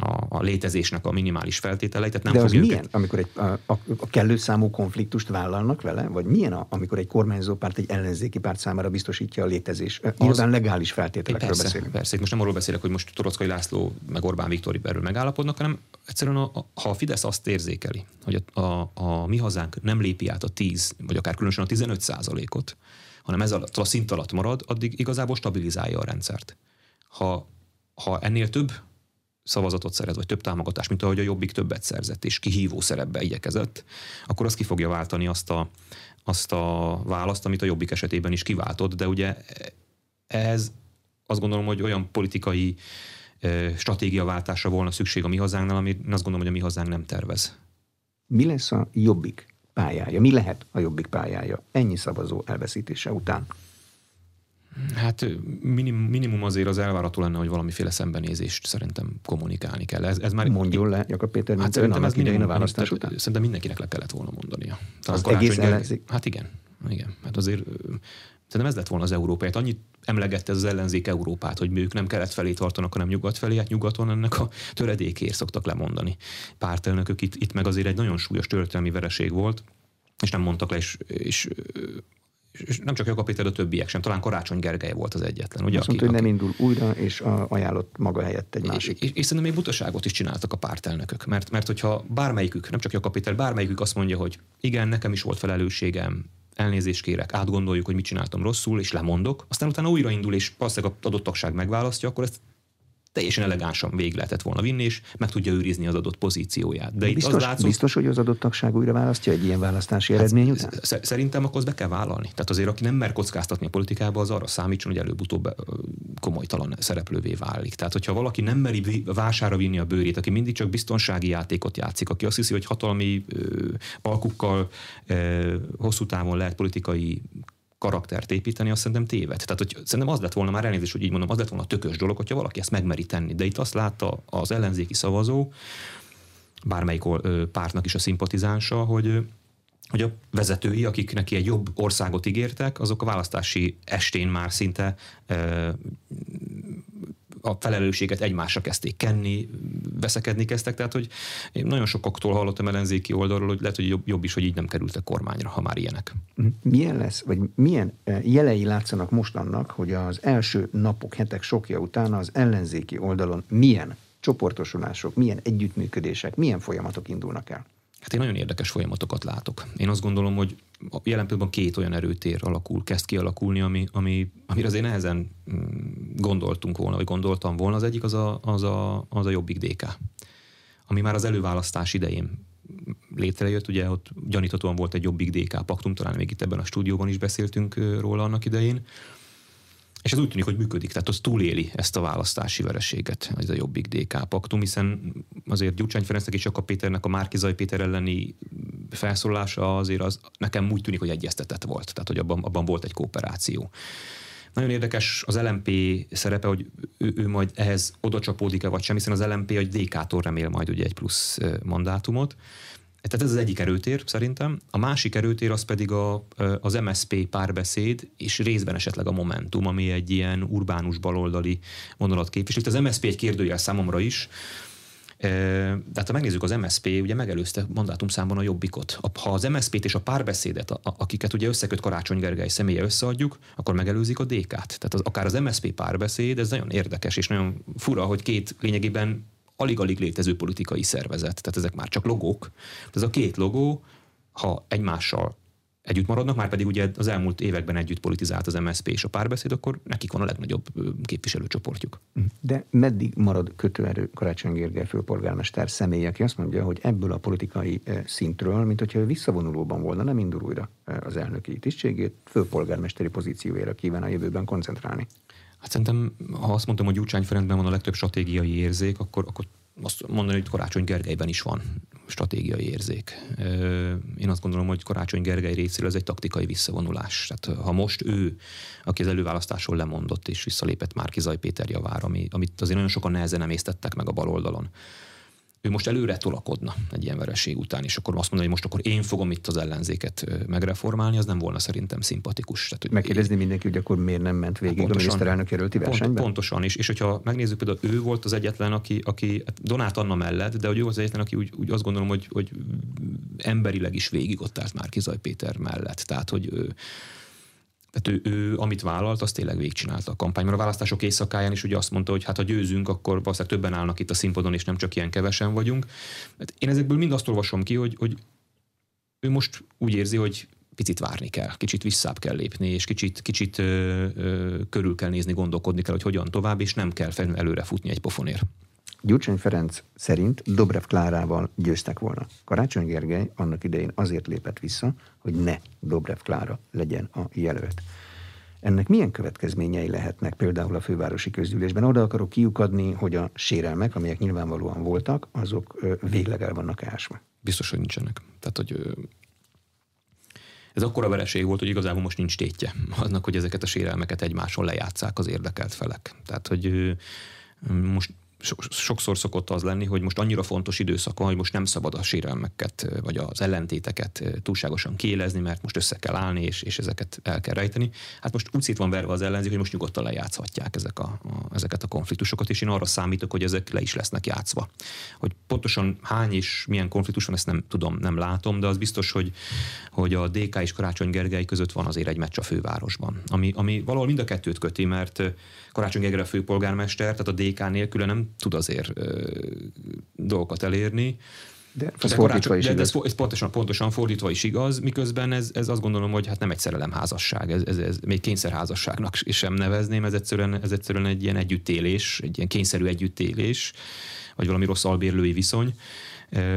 Speaker 2: a, a létezésnek a minimális feltételeit. Tehát nem
Speaker 1: De az milyen, őket... amikor egy, a, a, a kellő számú konfliktust vállalnak vele? Vagy milyen, a, amikor egy kormányzó párt egy ellenzéki párt számára biztosítja a létezés? Nyilván az... legális feltételekről
Speaker 2: persze,
Speaker 1: beszélünk.
Speaker 2: Persze, most nem arról beszélek, hogy most Torockai László meg Orbán Viktor erről megállapodnak, hanem egyszerűen a, a, ha a Fidesz azt érzékeli, hogy a, a, a mi hazánk nem lépi át a 10, vagy akár különösen a 15 százalékot, hanem ez alatt, a szint alatt marad, addig igazából stabilizálja a rendszert. Ha, ha ennél több szavazatot szerez, vagy több támogatás, mint ahogy a Jobbik többet szerzett, és kihívó szerepbe igyekezett, akkor az ki fogja váltani azt a, azt a választ, amit a Jobbik esetében is kiváltott, de ugye ez azt gondolom, hogy olyan politikai stratégiaváltásra volna szükség a mi hazánknál, ami azt gondolom, hogy a mi hazánk nem tervez.
Speaker 1: Mi lesz a Jobbik pályája? Mi lehet a Jobbik pályája ennyi szavazó elveszítése után?
Speaker 2: Hát minim, minimum azért az elvárható lenne, hogy valamiféle szembenézést szerintem kommunikálni kell. Ez, ez már
Speaker 1: Mondjon le, Jakab Péter, hát
Speaker 2: szerintem ez idején a választás után? Szerintem mindenkinek le kellett volna mondania.
Speaker 1: Az, az egész ellenzék?
Speaker 2: Hát igen. igen. Hát azért szerintem ez lett volna az Európát. Annyit emlegette az ellenzék Európát, hogy ők nem kelet felé tartanak, hanem nyugat felé. Hát nyugaton ennek a töredékért szoktak lemondani. Pártelnökök itt, itt meg azért egy nagyon súlyos történelmi vereség volt, és nem mondtak le, és, és és nem csak Jakab Péter, de a többiek sem. Talán Karácsony Gergely volt az egyetlen.
Speaker 1: Ugye, Azt aki, mondta, hogy nem indul újra, és ajánlott maga helyett egy másik.
Speaker 2: És, és, és szerintem még butaságot is csináltak a pártelnökök. Mert, mert hogyha bármelyikük, nem csak Jakab Péter, bármelyikük azt mondja, hogy igen, nekem is volt felelősségem, elnézést kérek, átgondoljuk, hogy mit csináltam rosszul, és lemondok, aztán utána újraindul, és valószínűleg a adott tagság megválasztja, akkor ezt teljesen elegánsan végig lehetett volna vinni, és meg tudja őrizni az adott pozícióját.
Speaker 1: De biztos, itt az látszott, biztos, hogy az adott tagság újra választja egy ilyen választási hát, eredmény után?
Speaker 2: Szerintem akkor azt be kell vállalni. Tehát azért, aki nem mer kockáztatni a politikába, az arra számítson, hogy előbb-utóbb komolytalan szereplővé válik. Tehát, hogyha valaki nem meri vására vinni a bőrét, aki mindig csak biztonsági játékot játszik, aki azt hiszi, hogy hatalmi ö, alkukkal ö, hosszú távon lehet politikai karaktert építeni, azt szerintem téved. Tehát, hogy szerintem az lett volna már elnézést, hogy így mondom, az lett volna tökös dolog, hogyha valaki ezt megmeri tenni. De itt azt látta az ellenzéki szavazó, bármelyik pártnak is a szimpatizánsa, hogy hogy a vezetői, akik neki egy jobb országot ígértek, azok a választási estén már szinte a felelősséget egymásra kezdték kenni, veszekedni kezdtek, tehát hogy én nagyon sokaktól hallottam ellenzéki oldalról, hogy lehet, hogy jobb, jobb is, hogy így nem kerültek kormányra, ha már ilyenek.
Speaker 1: Milyen lesz, vagy milyen eh, jelei látszanak most annak, hogy az első napok, hetek sokja után az ellenzéki oldalon milyen csoportosulások, milyen együttműködések, milyen folyamatok indulnak el?
Speaker 2: Hát én nagyon érdekes folyamatokat látok. Én azt gondolom, hogy jelen pillanatban két olyan erőtér alakul, kezd kialakulni, ami, ami, amire azért nehezen mm, gondoltunk volna, vagy gondoltam volna. Az egyik az a, az a, az a Jobbik DK, ami már az előválasztás idején létrejött, ugye ott gyaníthatóan volt egy Jobbik DK paktum, talán még itt ebben a stúdióban is beszéltünk róla annak idején, és ez úgy tűnik, hogy működik, tehát az túléli ezt a választási vereséget, ez a Jobbik DK paktum, hiszen azért Gyurcsány Ferencnek és Jakab Péternek a Márkizai Péter elleni felszólalása azért az nekem úgy tűnik, hogy egyeztetett volt, tehát hogy abban, abban volt egy kooperáció. Nagyon érdekes az LMP szerepe, hogy ő, ő majd ehhez oda csapódik-e vagy sem, hiszen az LMP egy DK-tól remél majd ugye egy plusz mandátumot. Tehát ez az egyik erőtér szerintem. A másik erőtér az pedig a, az MSP párbeszéd, és részben esetleg a Momentum, ami egy ilyen urbánus baloldali vonalat képvisel. Az MSP egy kérdőjel számomra is, de ha megnézzük az MSP, ugye megelőzte mandátumszámban a jobbikot. Ha az MSP-t és a párbeszédet, akiket ugye összeköt Karácsony Gergely személye összeadjuk, akkor megelőzik a DK-t. Tehát az, akár az MSP párbeszéd, ez nagyon érdekes és nagyon fura, hogy két lényegében alig-alig létező politikai szervezet. Tehát ezek már csak logók. Ez a két logó, ha egymással együtt maradnak, már pedig ugye az elmúlt években együtt politizált az MSZP és a párbeszéd, akkor nekik van a legnagyobb képviselőcsoportjuk.
Speaker 1: De meddig marad kötőerő Karácsony Gergely főpolgármester személy, aki azt mondja, hogy ebből a politikai szintről, mint hogyha visszavonulóban volna, nem indul újra az elnöki tisztségét, főpolgármesteri pozíciójára kíván a jövőben koncentrálni?
Speaker 2: Hát szerintem, ha azt mondtam, hogy Gyurcsány Ferencben van a legtöbb stratégiai érzék, akkor, akkor azt mondani, hogy Karácsony Gergelyben is van stratégiai érzék. Én azt gondolom, hogy Karácsony Gergely részéről ez egy taktikai visszavonulás. Tehát ha most ő, aki az előválasztáson lemondott és visszalépett Márki Péter javára, ami, amit azért nagyon sokan nehezen emésztettek meg a baloldalon, ő most előre tolakodna egy ilyen vereség után, és akkor azt mondani, hogy most akkor én fogom itt az ellenzéket megreformálni, az nem volna szerintem szimpatikus.
Speaker 1: Tehát, hogy Megkérdezni mindenki, hogy akkor miért nem ment végig pontosan, a miniszterelnök jelölti versenyben?
Speaker 2: Pont, pontosan, és, és hogyha megnézzük, például ő volt az egyetlen, aki, aki hát Donát Anna mellett, de hogy ő az egyetlen, aki úgy, úgy azt gondolom, hogy, hogy emberileg is végig ott állt már Kizaj Péter mellett. Tehát, hogy ő, tehát ő, ő, amit vállalt, azt tényleg végigcsinálta a kampány. Mert a választások éjszakáján is ugye azt mondta, hogy hát ha győzünk, akkor valószínűleg többen állnak itt a színpadon, és nem csak ilyen kevesen vagyunk. Hát én ezekből mind azt olvasom ki, hogy, hogy ő most úgy érzi, hogy picit várni kell, kicsit visszább kell lépni, és kicsit, kicsit ö, ö, körül kell nézni, gondolkodni kell, hogy hogyan tovább, és nem kell előre futni egy pofonér.
Speaker 1: Gyurcsány Ferenc szerint Dobrev Klárával győztek volna. Karácsony Gergely annak idején azért lépett vissza, hogy ne Dobrev Klára legyen a jelölt. Ennek milyen következményei lehetnek például a fővárosi közgyűlésben? Oda akarok kiukadni, hogy a sérelmek, amelyek nyilvánvalóan voltak, azok végleg el vannak ásva.
Speaker 2: Biztos, hogy nincsenek. Tehát, hogy Ez akkora vereség volt, hogy igazából most nincs tétje annak, hogy ezeket a sérelmeket egymáson lejátszák az érdekelt felek. Tehát, hogy most sokszor szokott az lenni, hogy most annyira fontos időszak van, hogy most nem szabad a sérelmeket vagy az ellentéteket túlságosan kiélezni, mert most össze kell állni, és, és ezeket el kell rejteni. Hát most úgy szét van verve az ellenzék, hogy most nyugodtan lejátszhatják ezek a, a, ezeket a konfliktusokat, és én arra számítok, hogy ezek le is lesznek játszva. Hogy pontosan hány és milyen konfliktus van, ezt nem tudom, nem látom, de az biztos, hogy, hogy a DK és Karácsony Gergely között van azért egy meccs a fővárosban, ami, ami valahol mind a kettőt köti, mert Karácsony Gergely a főpolgármester, tehát a DK nélkül nem tud azért ö, dolgokat elérni.
Speaker 1: De ez fordítva is
Speaker 2: de,
Speaker 1: igaz.
Speaker 2: Ez, ez pontosan, pontosan fordítva is igaz, miközben ez, ez azt gondolom, hogy hát nem egy szerelemházasság, ez, ez, ez még kényszerházasságnak sem nevezném, ez egyszerűen, ez egyszerűen egy ilyen együttélés, egy ilyen kényszerű együttélés, vagy valami rossz albérlői viszony.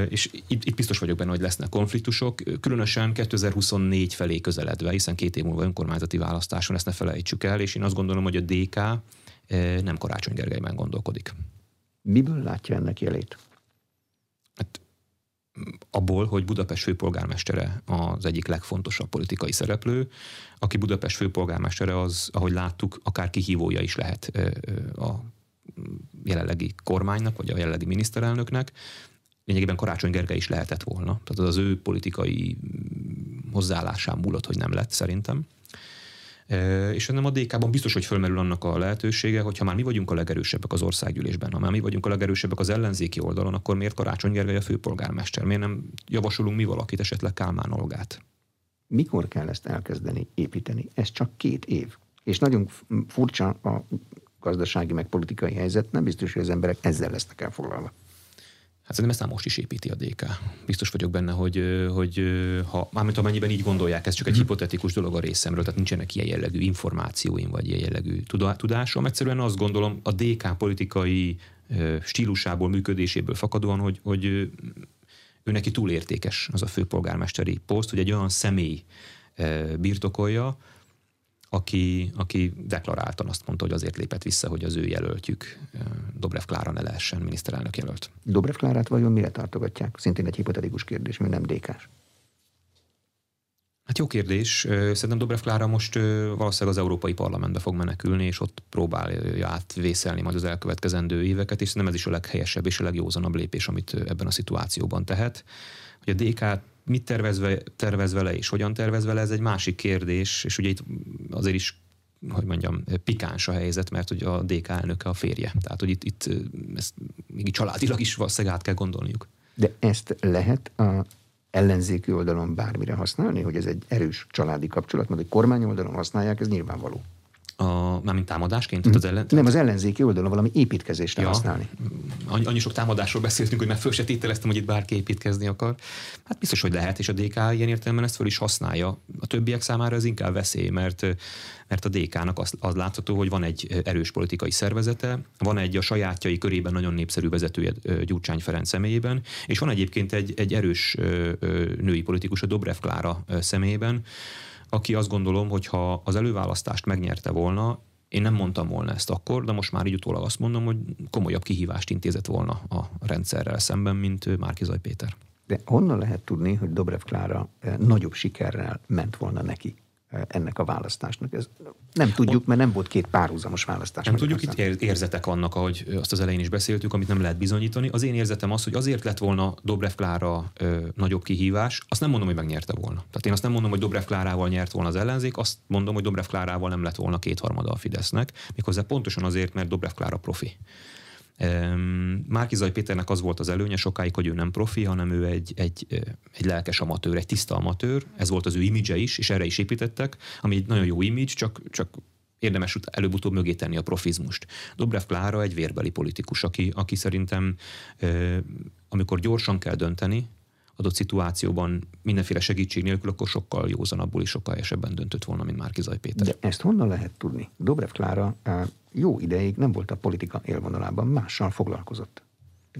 Speaker 2: És itt, itt biztos vagyok benne, hogy lesznek konfliktusok, különösen 2024 felé közeledve, hiszen két év múlva önkormányzati választáson ezt ne felejtsük el, és én azt gondolom, hogy a DK nem Karácsony Gergelyben gondolkodik.
Speaker 1: Miből látja ennek jelét?
Speaker 2: Hát abból, hogy Budapest főpolgármestere az egyik legfontosabb politikai szereplő, aki Budapest főpolgármestere az, ahogy láttuk, akár kihívója is lehet a jelenlegi kormánynak, vagy a jelenlegi miniszterelnöknek, lényegében Karácsony Gergely is lehetett volna. Tehát az ő politikai hozzáállásán múlott, hogy nem lett szerintem. És nem a DK-ban biztos, hogy fölmerül annak a lehetősége, hogy ha már mi vagyunk a legerősebbek az országgyűlésben, ha már mi vagyunk a legerősebbek az ellenzéki oldalon, akkor miért Karácsony Gergely a főpolgármester? Miért nem javasolunk mi valakit, esetleg Kálmán Olgát?
Speaker 1: Mikor kell ezt elkezdeni építeni? Ez csak két év. És nagyon furcsa a gazdasági meg politikai helyzet, nem biztos, hogy az emberek ezzel lesznek elfoglalva.
Speaker 2: Hát szerintem ezt már most is építi a DK. Biztos vagyok benne, hogy, hogy ha, mármint amennyiben így gondolják, ez csak egy mhm. hipotetikus dolog a részemről, tehát nincsenek ilyen jellegű információim, vagy ilyen jellegű tudásom. Egyszerűen azt gondolom, a DK politikai stílusából, működéséből fakadóan, hogy, hogy ő neki túlértékes az a főpolgármesteri poszt, hogy egy olyan személy birtokolja, aki, aki deklaráltan azt mondta, hogy azért lépett vissza, hogy az ő jelöltjük Dobrev Klára ne lehessen miniszterelnök jelölt.
Speaker 1: Dobrev Klárát vajon mire tartogatják? Szintén egy hipotetikus kérdés, mi nem dékás.
Speaker 2: Hát jó kérdés. Szerintem Dobrev Klára most valószínűleg az Európai Parlamentbe fog menekülni, és ott próbálja átvészelni majd az elkövetkezendő éveket, és nem ez is a leghelyesebb és a legjózanabb lépés, amit ebben a szituációban tehet. Hogy a DK mit tervezve, tervez vele és hogyan tervez vele, ez egy másik kérdés, és ugye itt azért is hogy mondjam, pikáns a helyzet, mert ugye a DK elnöke a férje. Tehát, hogy itt, itt ezt még családilag is valószínűleg át kell gondolniuk.
Speaker 1: De ezt lehet a ellenzéki oldalon bármire használni, hogy ez egy erős családi kapcsolat, mert egy kormány oldalon használják, ez nyilvánvaló
Speaker 2: a, mármint támadásként? Mm. Az ellen,
Speaker 1: nem, az ellenzéki oldalon valami építkezésre ja, használni.
Speaker 2: Annyi, annyi sok támadásról beszéltünk, hogy már föl se tételeztem, hogy itt bárki építkezni akar. Hát biztos, hogy lehet, és a DK ilyen értelemben ezt föl is használja. A többiek számára ez inkább veszély, mert mert a DK-nak az, az látható, hogy van egy erős politikai szervezete, van egy a sajátjai körében nagyon népszerű vezetője Gyurcsány Ferenc személyében, és van egyébként egy, egy erős női politikus a Dobrev Klára személyében, aki azt gondolom, hogy ha az előválasztást megnyerte volna, én nem mondtam volna ezt akkor, de most már így utólag azt mondom, hogy komolyabb kihívást intézett volna a rendszerrel szemben, mint Márkizaj Péter.
Speaker 1: De honnan lehet tudni, hogy Dobrev Klára eh, nagyobb sikerrel ment volna neki? Ennek a választásnak. Ez nem tudjuk, mert nem volt két párhuzamos választás.
Speaker 2: Nem tudjuk, itt érzetek vannak, ahogy azt az elején is beszéltük, amit nem lehet bizonyítani. Az én érzetem az, hogy azért lett volna Dobrev Klára ö, nagyobb kihívás, azt nem mondom, hogy megnyerte volna. Tehát én azt nem mondom, hogy Dobrev Klárával nyert volna az ellenzék, azt mondom, hogy Dobrev Klárával nem lett volna kétharmada a Fidesznek, méghozzá pontosan azért, mert Dobrev Klára profi. Márkizaj Péternek az volt az előnye sokáig, hogy ő nem profi, hanem ő egy, egy, egy lelkes amatőr, egy tiszta amatőr. Ez volt az ő imidzse is, és erre is építettek, ami egy nagyon jó image, csak, csak érdemes előbb-utóbb mögé tenni a profizmust. Dobrev Klára egy vérbeli politikus, aki, aki szerintem amikor gyorsan kell dönteni, adott szituációban mindenféle segítség nélkül, akkor sokkal józanabbul és sokkal helyesebben döntött volna, mint Márkizaj Péter.
Speaker 1: De ezt honnan lehet tudni? Dobrev Klára jó ideig nem volt a politika élvonalában, mással foglalkozott.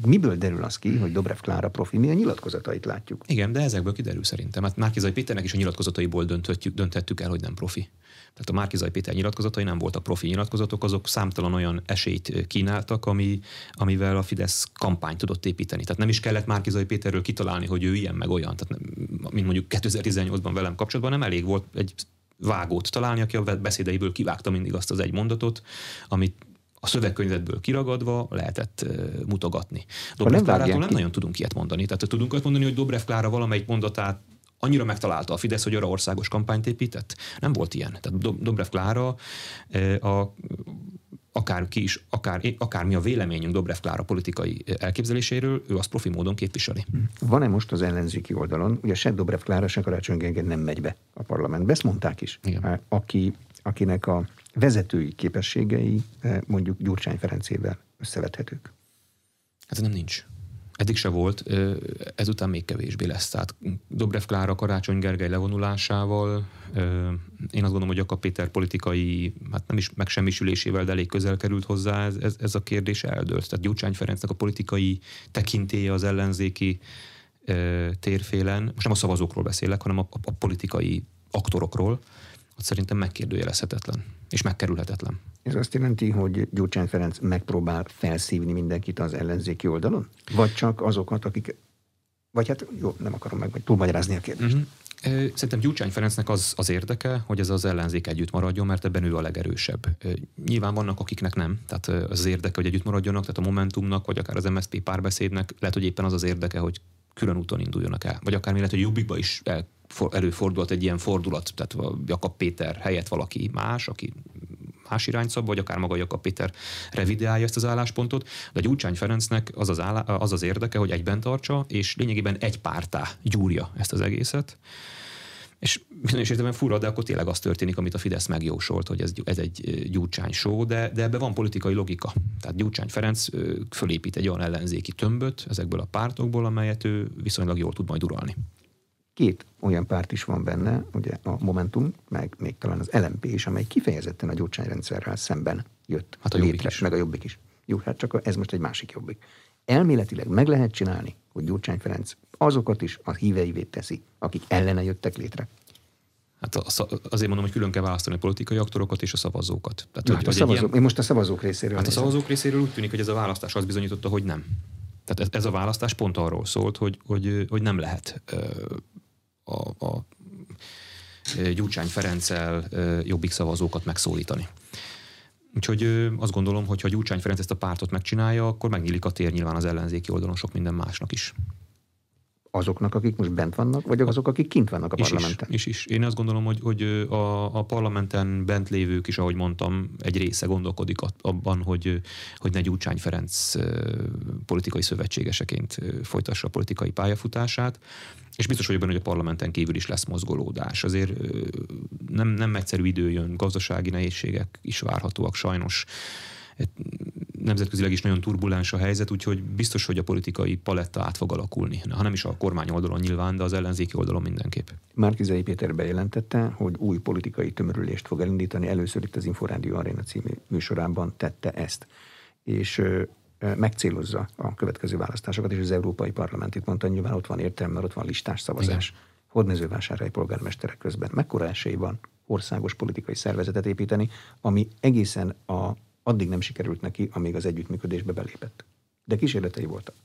Speaker 1: Miből derül az ki, hogy Dobrev Klára profi? Mi a nyilatkozatait látjuk?
Speaker 2: Igen, de ezekből kiderül szerintem. Hát Márkizai Péternek is a nyilatkozataiból döntöttük, döntettük el, hogy nem profi. Tehát a Márkizai Péter nyilatkozatai nem voltak profi nyilatkozatok, azok számtalan olyan esélyt kínáltak, ami, amivel a Fidesz kampányt tudott építeni. Tehát nem is kellett Márkizai Péterről kitalálni, hogy ő ilyen meg olyan. Tehát, mint mondjuk 2018-ban velem kapcsolatban nem elég volt egy vágót találni, aki a beszédeiből kivágta mindig azt az egy mondatot, amit a szövegkönyvetből kiragadva lehetett mutogatni. Dobrev Klárától nem nagyon tudunk ilyet mondani. Tehát tudunk azt mondani, hogy Dobrev Klára valamelyik mondatát annyira megtalálta a Fidesz, hogy arra országos kampányt épített? Nem volt ilyen. Tehát Dobrev Klára a akár ki is, akár, akár mi a véleményünk Dobrev Klára politikai elképzeléséről, ő azt profi módon képviseli.
Speaker 1: Van-e most az ellenzéki oldalon, ugye se Dobrev Klára, se Karácsony Gergely nem megy be a parlamentbe, ezt mondták is, Igen. Aki, akinek a vezetői képességei mondjuk Gyurcsány Ferencével összevethetők?
Speaker 2: Hát nem nincs. Eddig se volt, ezután még kevésbé lesz. Tehát Dobrev Klára Karácsony Gergely levonulásával, én azt gondolom, hogy Jakab Péter politikai, hát nem is megsemmisülésével, de elég közel került hozzá, ez, ez, ez a kérdés eldőlt. Tehát Gyurcsány Ferencnek a politikai tekintélye az ellenzéki térfélen, most nem a szavazókról beszélek, hanem a, a politikai aktorokról, szerintem megkérdőjelezhetetlen és megkerülhetetlen.
Speaker 1: Ez azt jelenti, hogy Gyurcsány Ferenc megpróbál felszívni mindenkit az ellenzéki oldalon? Vagy csak azokat, akik... Vagy hát jó, nem akarom meg túlmagyarázni a kérdést. Uh-huh.
Speaker 2: Szerintem Gyurcsány Ferencnek az, az érdeke, hogy ez az ellenzék együtt maradjon, mert ebben ő a legerősebb. Nyilván vannak, akiknek nem, tehát az érdeke, hogy együtt maradjanak, tehát a Momentumnak, vagy akár az MSZP párbeszédnek, lehet, hogy éppen az az érdeke, hogy külön úton induljanak el. Vagy akár mi lehet, hogy Jobbikba is el, for, előfordult egy ilyen fordulat, tehát Jakab Péter helyett valaki más, aki más irányt vagy akár maga Jakab Péter revideálja ezt az álláspontot, de Gyurcsány Ferencnek az az, állá, az az érdeke, hogy egyben tartsa, és lényegében egy pártá gyúrja ezt az egészet. És bizonyos értelemben fura, de akkor tényleg az történik, amit a Fidesz megjósolt, hogy ez, ez egy Gyurcsány show, de, de ebben van politikai logika. Tehát Gyurcsány Ferenc fölépít egy olyan ellenzéki tömböt ezekből a pártokból, amelyet ő viszonylag jól tud majd uralni.
Speaker 1: Két olyan párt is van benne, ugye a Momentum, meg még talán az LMP is, amely kifejezetten a Gyurcsány rendszerrel szemben jött
Speaker 2: hát a létre, is.
Speaker 1: meg a Jobbik is. Jó, hát csak ez most egy másik Jobbik. Elméletileg meg lehet csinálni, hogy Gyurcsány Ferenc azokat is a híveivé teszi, akik ellene jöttek létre.
Speaker 2: Hát azért mondom, hogy külön kell választani a politikai aktorokat és a szavazókat.
Speaker 1: Tehát, Na, hogy, hát a szavazók, ilyen... most a szavazók részéről
Speaker 2: Hát nézem. a szavazók részéről úgy tűnik, hogy ez a választás azt bizonyította, hogy nem. Tehát ez, ez a választás pont arról szólt, hogy, hogy, hogy nem lehet a, a Gyurcsány Ferenccel jobbik szavazókat megszólítani. Úgyhogy azt gondolom, hogy ha Gyurcsány Ferenc ezt a pártot megcsinálja, akkor megnyílik a tér nyilván az ellenzéki oldalon sok minden másnak is
Speaker 1: azoknak, akik most bent vannak, vagy azok, akik kint vannak a parlamenten?
Speaker 2: Is, is, is. Én azt gondolom, hogy, hogy a, a parlamenten bent lévők is, ahogy mondtam, egy része gondolkodik abban, hogy, hogy ne Gyurcsány Ferenc politikai szövetségeseként folytassa a politikai pályafutását, és biztos vagyok benne, hogy a parlamenten kívül is lesz mozgolódás. Azért nem, nem egyszerű idő jön, gazdasági nehézségek is várhatóak sajnos nemzetközileg is nagyon turbulens a helyzet, úgyhogy biztos, hogy a politikai paletta át fog alakulni. Ha nem is a kormány oldalon nyilván, de az ellenzéki oldalon mindenképp.
Speaker 1: Márkizai Péter bejelentette, hogy új politikai tömörülést fog elindítani. Először itt az Inforádió Arena című műsorában tette ezt. És megcélozza a következő választásokat, és az Európai Parlamentit mondta, nyilván ott van értelme, mert ott van listás szavazás. Hordmezővásárhely polgármesterek közben. Mekkora esély van országos politikai szervezetet építeni, ami egészen a addig nem sikerült neki, amíg az együttműködésbe belépett. De kísérletei voltak.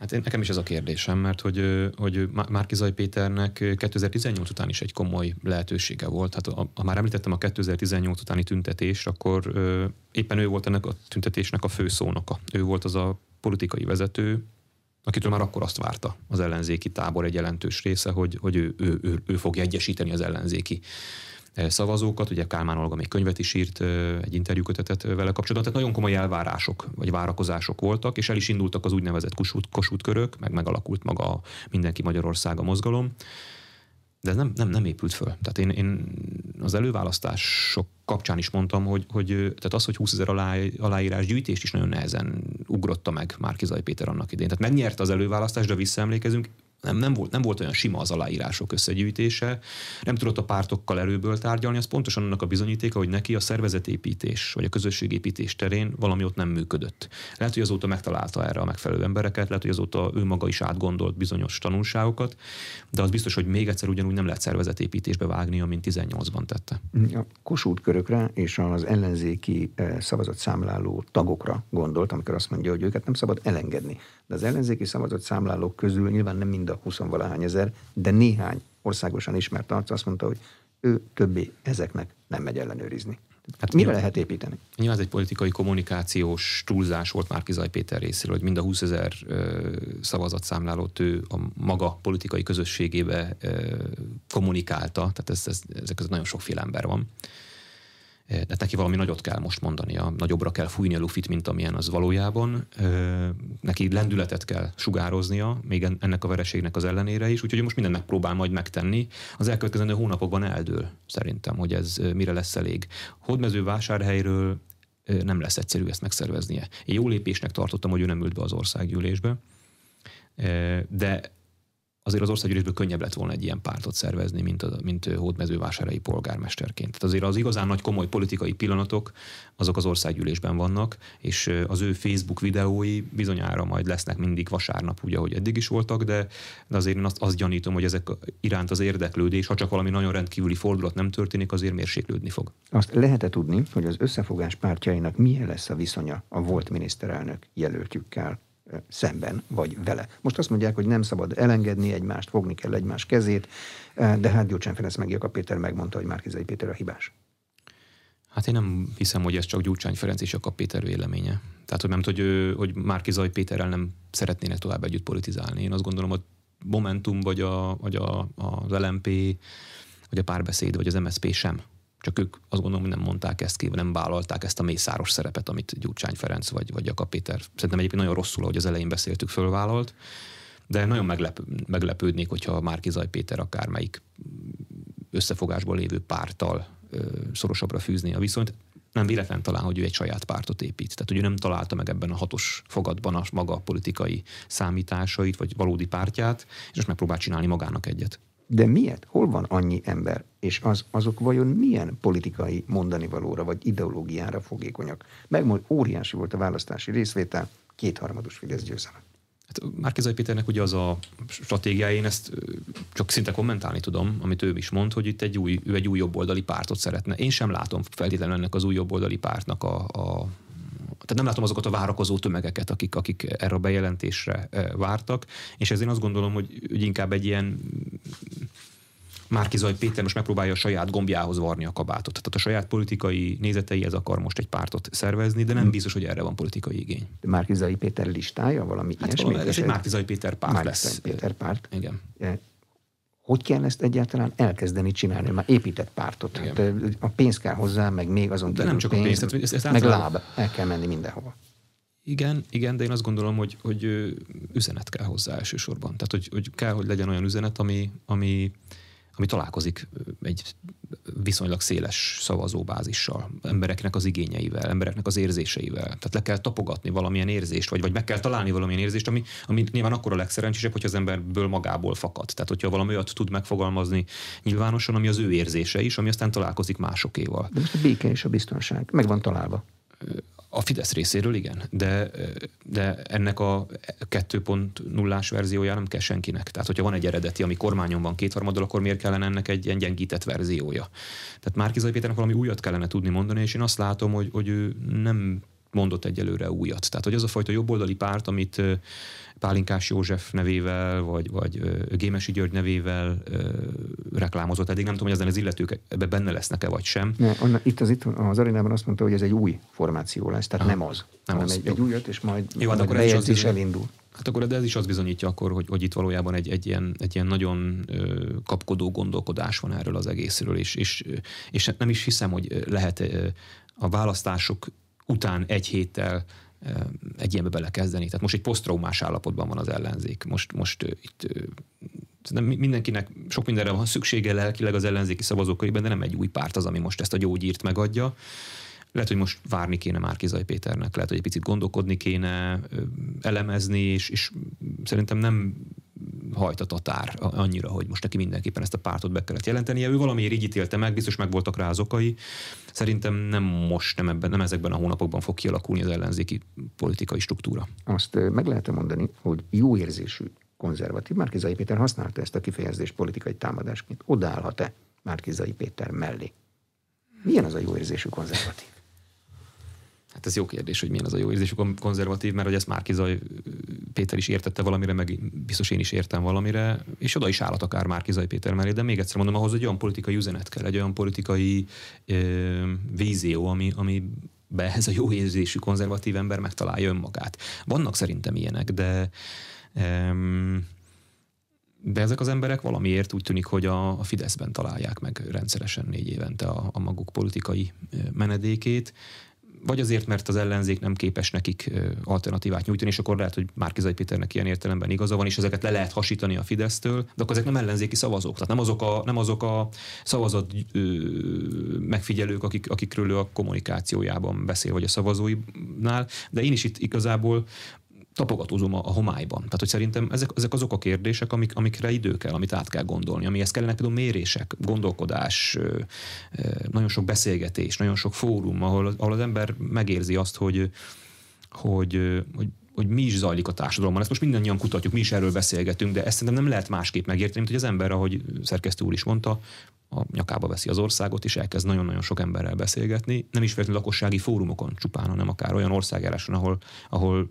Speaker 2: Hát én, nekem is ez a kérdésem, mert hogy, hogy Márkizaj Péternek 2018 után is egy komoly lehetősége volt. Hát ha már említettem a 2018 utáni tüntetést, akkor ö, éppen ő volt ennek a tüntetésnek a főszónoka. Ő volt az a politikai vezető, akitől már akkor azt várta az ellenzéki tábor egy jelentős része, hogy, hogy ő, ő, ő, ő fogja egyesíteni az ellenzéki szavazókat. Ugye Kálmán Olga még könyvet is írt, egy interjúkötetet vele kapcsolatban. Tehát nagyon komoly elvárások vagy várakozások voltak, és el is indultak az úgynevezett Kossuth, Kossuth körök, meg megalakult maga a Mindenki Magyarország a mozgalom. De ez nem, nem, nem épült föl. Tehát én, én az előválasztások kapcsán is mondtam, hogy, hogy tehát az, hogy 20 ezer alá, aláírás gyűjtést is nagyon nehezen ugrotta meg Márkizai Péter annak idén. Tehát megnyerte az előválasztást, de visszaemlékezünk, nem, nem, volt, nem volt olyan sima az aláírások összegyűjtése, nem tudott a pártokkal erőből tárgyalni, az pontosan annak a bizonyítéka, hogy neki a szervezetépítés vagy a közösségépítés terén valami ott nem működött. Lehet, hogy azóta megtalálta erre a megfelelő embereket, lehet, hogy azóta ő maga is átgondolt bizonyos tanulságokat, de az biztos, hogy még egyszer ugyanúgy nem lehet szervezetépítésbe vágni, mint 18-ban tette.
Speaker 1: A Kossuth körökre és az ellenzéki eh, szavazatszámláló tagokra gondolt, amikor azt mondja, hogy őket nem szabad elengedni. De az ellenzéki szavazatszámlálók közül nyilván nem mind a 20 valahány ezer, de néhány országosan ismert arc azt mondta, hogy ő többé ezeknek nem megy ellenőrizni. Hát mire nyilván, lehet építeni?
Speaker 2: Nyilván ez egy politikai kommunikációs túlzás volt már Kizaj Péter részéről, hogy mind a 20 ezer szavazatszámlálót ő a maga politikai közösségébe ö, kommunikálta, tehát ez, ez, ezek között nagyon sokféle ember van de neki valami nagyot kell most mondania, nagyobbra kell fújni a lufit, mint amilyen az valójában. Neki lendületet kell sugároznia, még ennek a vereségnek az ellenére is, úgyhogy most mindent megpróbál majd megtenni. Az elkövetkezendő hónapokban eldől szerintem, hogy ez mire lesz elég. Hódmező vásárhelyről nem lesz egyszerű ezt megszerveznie. Én jó lépésnek tartottam, hogy ő nem ült be az országgyűlésbe, de azért az országgyűlésből könnyebb lett volna egy ilyen pártot szervezni, mint, a, mint hódmezővásárai polgármesterként. Tehát azért az igazán nagy komoly politikai pillanatok azok az országgyűlésben vannak, és az ő Facebook videói bizonyára majd lesznek mindig vasárnap, úgy, ahogy eddig is voltak, de, de azért én azt, azt gyanítom, hogy ezek iránt az érdeklődés, ha csak valami nagyon rendkívüli fordulat nem történik, azért mérséklődni fog.
Speaker 1: Azt lehet tudni, hogy az összefogás pártjainak milyen lesz a viszonya a volt miniszterelnök jelöltjükkel? Szemben, vagy vele. Most azt mondják, hogy nem szabad elengedni egymást, fogni kell egymás kezét, de hát Gyurcsány Ferenc meg Jakab Péter megmondta, hogy Márkizai Péter a hibás.
Speaker 2: Hát én nem hiszem, hogy ez csak Gyurcsány Ferenc és Jakab Péter véleménye. Tehát, hogy nem hogy, hogy Márkizai Péterrel nem szeretnének tovább együtt politizálni. Én azt gondolom, hogy Momentum, vagy, a, vagy a, az LMP, vagy a párbeszéd, vagy az MSP sem csak ők azt gondolom, hogy nem mondták ezt ki, nem vállalták ezt a mészáros szerepet, amit Gyurcsány Ferenc vagy, vagy Jakab Péter. Szerintem egyébként nagyon rosszul, hogy az elején beszéltük, fölvállalt, de nagyon meglep, meglepődnék, hogyha Márkizaj Péter akármelyik összefogásból lévő párttal ö, szorosabbra fűzni a viszonyt. Nem véletlen talán, hogy ő egy saját pártot épít. Tehát, hogy ő nem találta meg ebben a hatos fogadban a maga politikai számításait, vagy valódi pártját, és most megpróbál csinálni magának egyet.
Speaker 1: De miért? Hol van annyi ember? És az, azok vajon milyen politikai mondani valóra vagy ideológiára fogékonyak? Megmond, óriási volt a választási részvétel, kétharmados Fidesz győzelem.
Speaker 2: Hát Márkizai Péternek ugye az a stratégiája, én ezt csak szinte kommentálni tudom, amit ő is mond, hogy itt egy új, ő egy új jobboldali pártot szeretne. Én sem látom feltétlenül ennek az új jobboldali pártnak a, a tehát nem látom azokat a várakozó tömegeket, akik, akik erre a bejelentésre vártak, és ezért azt gondolom, hogy, hogy inkább egy ilyen Márkizaj Péter most megpróbálja a saját gombjához varni a kabátot. Tehát a saját politikai nézeteihez akar most egy pártot szervezni, de nem hmm. biztos, hogy erre van politikai igény.
Speaker 1: Márkizai Péter listája valami hát
Speaker 2: ilyesmi? Ez egy Márkizai Péter párt Márkizai lesz.
Speaker 1: Péter párt.
Speaker 2: Igen.
Speaker 1: Hogy kell ezt egyáltalán elkezdeni csinálni? Már épített pártot. Hát, a pénz kell hozzá, meg még azon
Speaker 2: De nem csak pénz, a pénz, tehát ezt, ezt
Speaker 1: meg láb. El kell menni mindenhova.
Speaker 2: Igen, igen, de én azt gondolom, hogy, hogy üzenet kell hozzá elsősorban. Tehát, hogy, hogy kell, hogy legyen olyan üzenet, ami, ami, ami találkozik egy viszonylag széles szavazóbázissal, embereknek az igényeivel, embereknek az érzéseivel. Tehát le kell tapogatni valamilyen érzést, vagy, vagy meg kell találni valamilyen érzést, ami, ami nyilván akkor a legszerencsésebb, hogy az emberből magából fakad. Tehát, hogyha valami olyat tud megfogalmazni nyilvánosan, ami az ő érzése is, ami aztán találkozik másokéval.
Speaker 1: De most a béke és a biztonság meg van találva.
Speaker 2: A Fidesz részéről igen, de, de ennek a 2.0-ás verziója nem kell senkinek. Tehát, hogyha van egy eredeti, ami kormányon van kétharmaddal, akkor miért kellene ennek egy ilyen gyengített verziója? Tehát Márkizai Péternek valami újat kellene tudni mondani, és én azt látom, hogy, hogy ő nem mondott egyelőre újat. Tehát, hogy az a fajta jobboldali párt, amit Pálinkás József nevével, vagy, vagy Gémesi György nevével reklámozott eddig. Nem tudom, hogy ezen az illetők ebbe benne lesznek-e, vagy sem.
Speaker 1: Ne, onna, itt az, itt az arénában azt mondta, hogy ez egy új formáció lesz, tehát Aha, nem az. Nem az. Egy, egy újat, és majd, Jó, hát akkor ez is elindul.
Speaker 2: Hát akkor de ez is az bizonyítja akkor, hogy, hogy itt valójában egy, egy, ilyen, egy ilyen nagyon kapkodó gondolkodás van erről az egészről, és, és, és nem is hiszem, hogy lehet a választások után egy héttel egy ilyenbe belekezdeni. Tehát most egy posztraumás állapotban van az ellenzék. Most, most itt nem mindenkinek sok mindenre van szüksége lelkileg az ellenzéki szavazókörében, de nem egy új párt az, ami most ezt a gyógyírt megadja. Lehet, hogy most várni kéne Márkizai Péternek, lehet, hogy egy picit gondolkodni kéne, elemezni, és, és szerintem nem hajt a tatár annyira, hogy most neki mindenképpen ezt a pártot be kellett jelentenie. Ő valamiért így ítélte meg, biztos meg voltak rá az okai. Szerintem nem most, nem, ebben, nem ezekben a hónapokban fog kialakulni az ellenzéki politikai struktúra.
Speaker 1: Azt meg lehet mondani, hogy jó érzésű konzervatív. Márkizai Péter használta ezt a kifejezést politikai támadásként. Odaállhat-e Márkizai Péter mellé? Milyen az a jó érzésű konzervatív?
Speaker 2: Hát ez jó kérdés, hogy milyen az a jó érzésű konzervatív, mert hogy ezt Márkizaj Péter is értette valamire, meg biztos én is értem valamire, és oda is állhat akár Márkizaj Péter mellé, de még egyszer mondom, ahhoz egy olyan politikai üzenet kell, egy olyan politikai ö, vízió, ami, ami be ez a jó érzésű konzervatív ember megtalálja önmagát. Vannak szerintem ilyenek, de de ezek az emberek valamiért úgy tűnik, hogy a, a Fideszben találják meg rendszeresen négy évente a, a maguk politikai menedékét, vagy azért, mert az ellenzék nem képes nekik alternatívát nyújtani, és akkor lehet, hogy Márkizai Péternek ilyen értelemben igaza van, és ezeket le lehet hasítani a Fidesztől, de akkor ezek nem ellenzéki szavazók. Tehát nem azok a, nem azok a szavazat ö, megfigyelők, akik, akikről ő a kommunikációjában beszél, vagy a szavazóinál, de én is itt igazából tapogatózom a, a homályban. Tehát, hogy szerintem ezek, ezek azok a kérdések, amik, amikre idő kell, amit át kell gondolni, amihez kellenek például mérések, gondolkodás, nagyon sok beszélgetés, nagyon sok fórum, ahol, ahol az ember megérzi azt, hogy, hogy, hogy hogy mi is zajlik a társadalomban. Ezt most mindannyian kutatjuk, mi is erről beszélgetünk, de ezt szerintem nem lehet másképp megérteni, mint hogy az ember, ahogy szerkesztő úr is mondta, a nyakába veszi az országot, és elkezd nagyon-nagyon sok emberrel beszélgetni. Nem is feltétlenül lakossági fórumokon csupán, hanem akár olyan országjáráson, ahol, ahol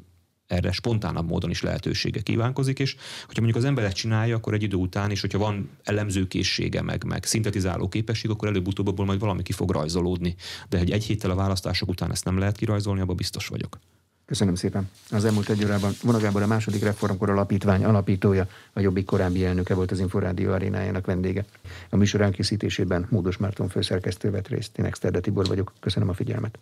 Speaker 2: erre spontánabb módon is lehetősége kívánkozik, és hogyha mondjuk az ember ezt csinálja, akkor egy idő után, és hogyha van elemzőkészsége, meg, meg szintetizáló képesség, akkor előbb-utóbb abból majd valami ki fog rajzolódni. De egy egy héttel a választások után ezt nem lehet kirajzolni, abban biztos vagyok.
Speaker 1: Köszönöm szépen. Az elmúlt egy órában Vonagábor a második reformkor alapítvány alapítója, a Jobbik korábbi elnöke volt az Inforádió arénájának vendége. A műsor elkészítésében Módos Márton főszerkesztő vett részt, én Exterde Tibor vagyok. Köszönöm a figyelmet.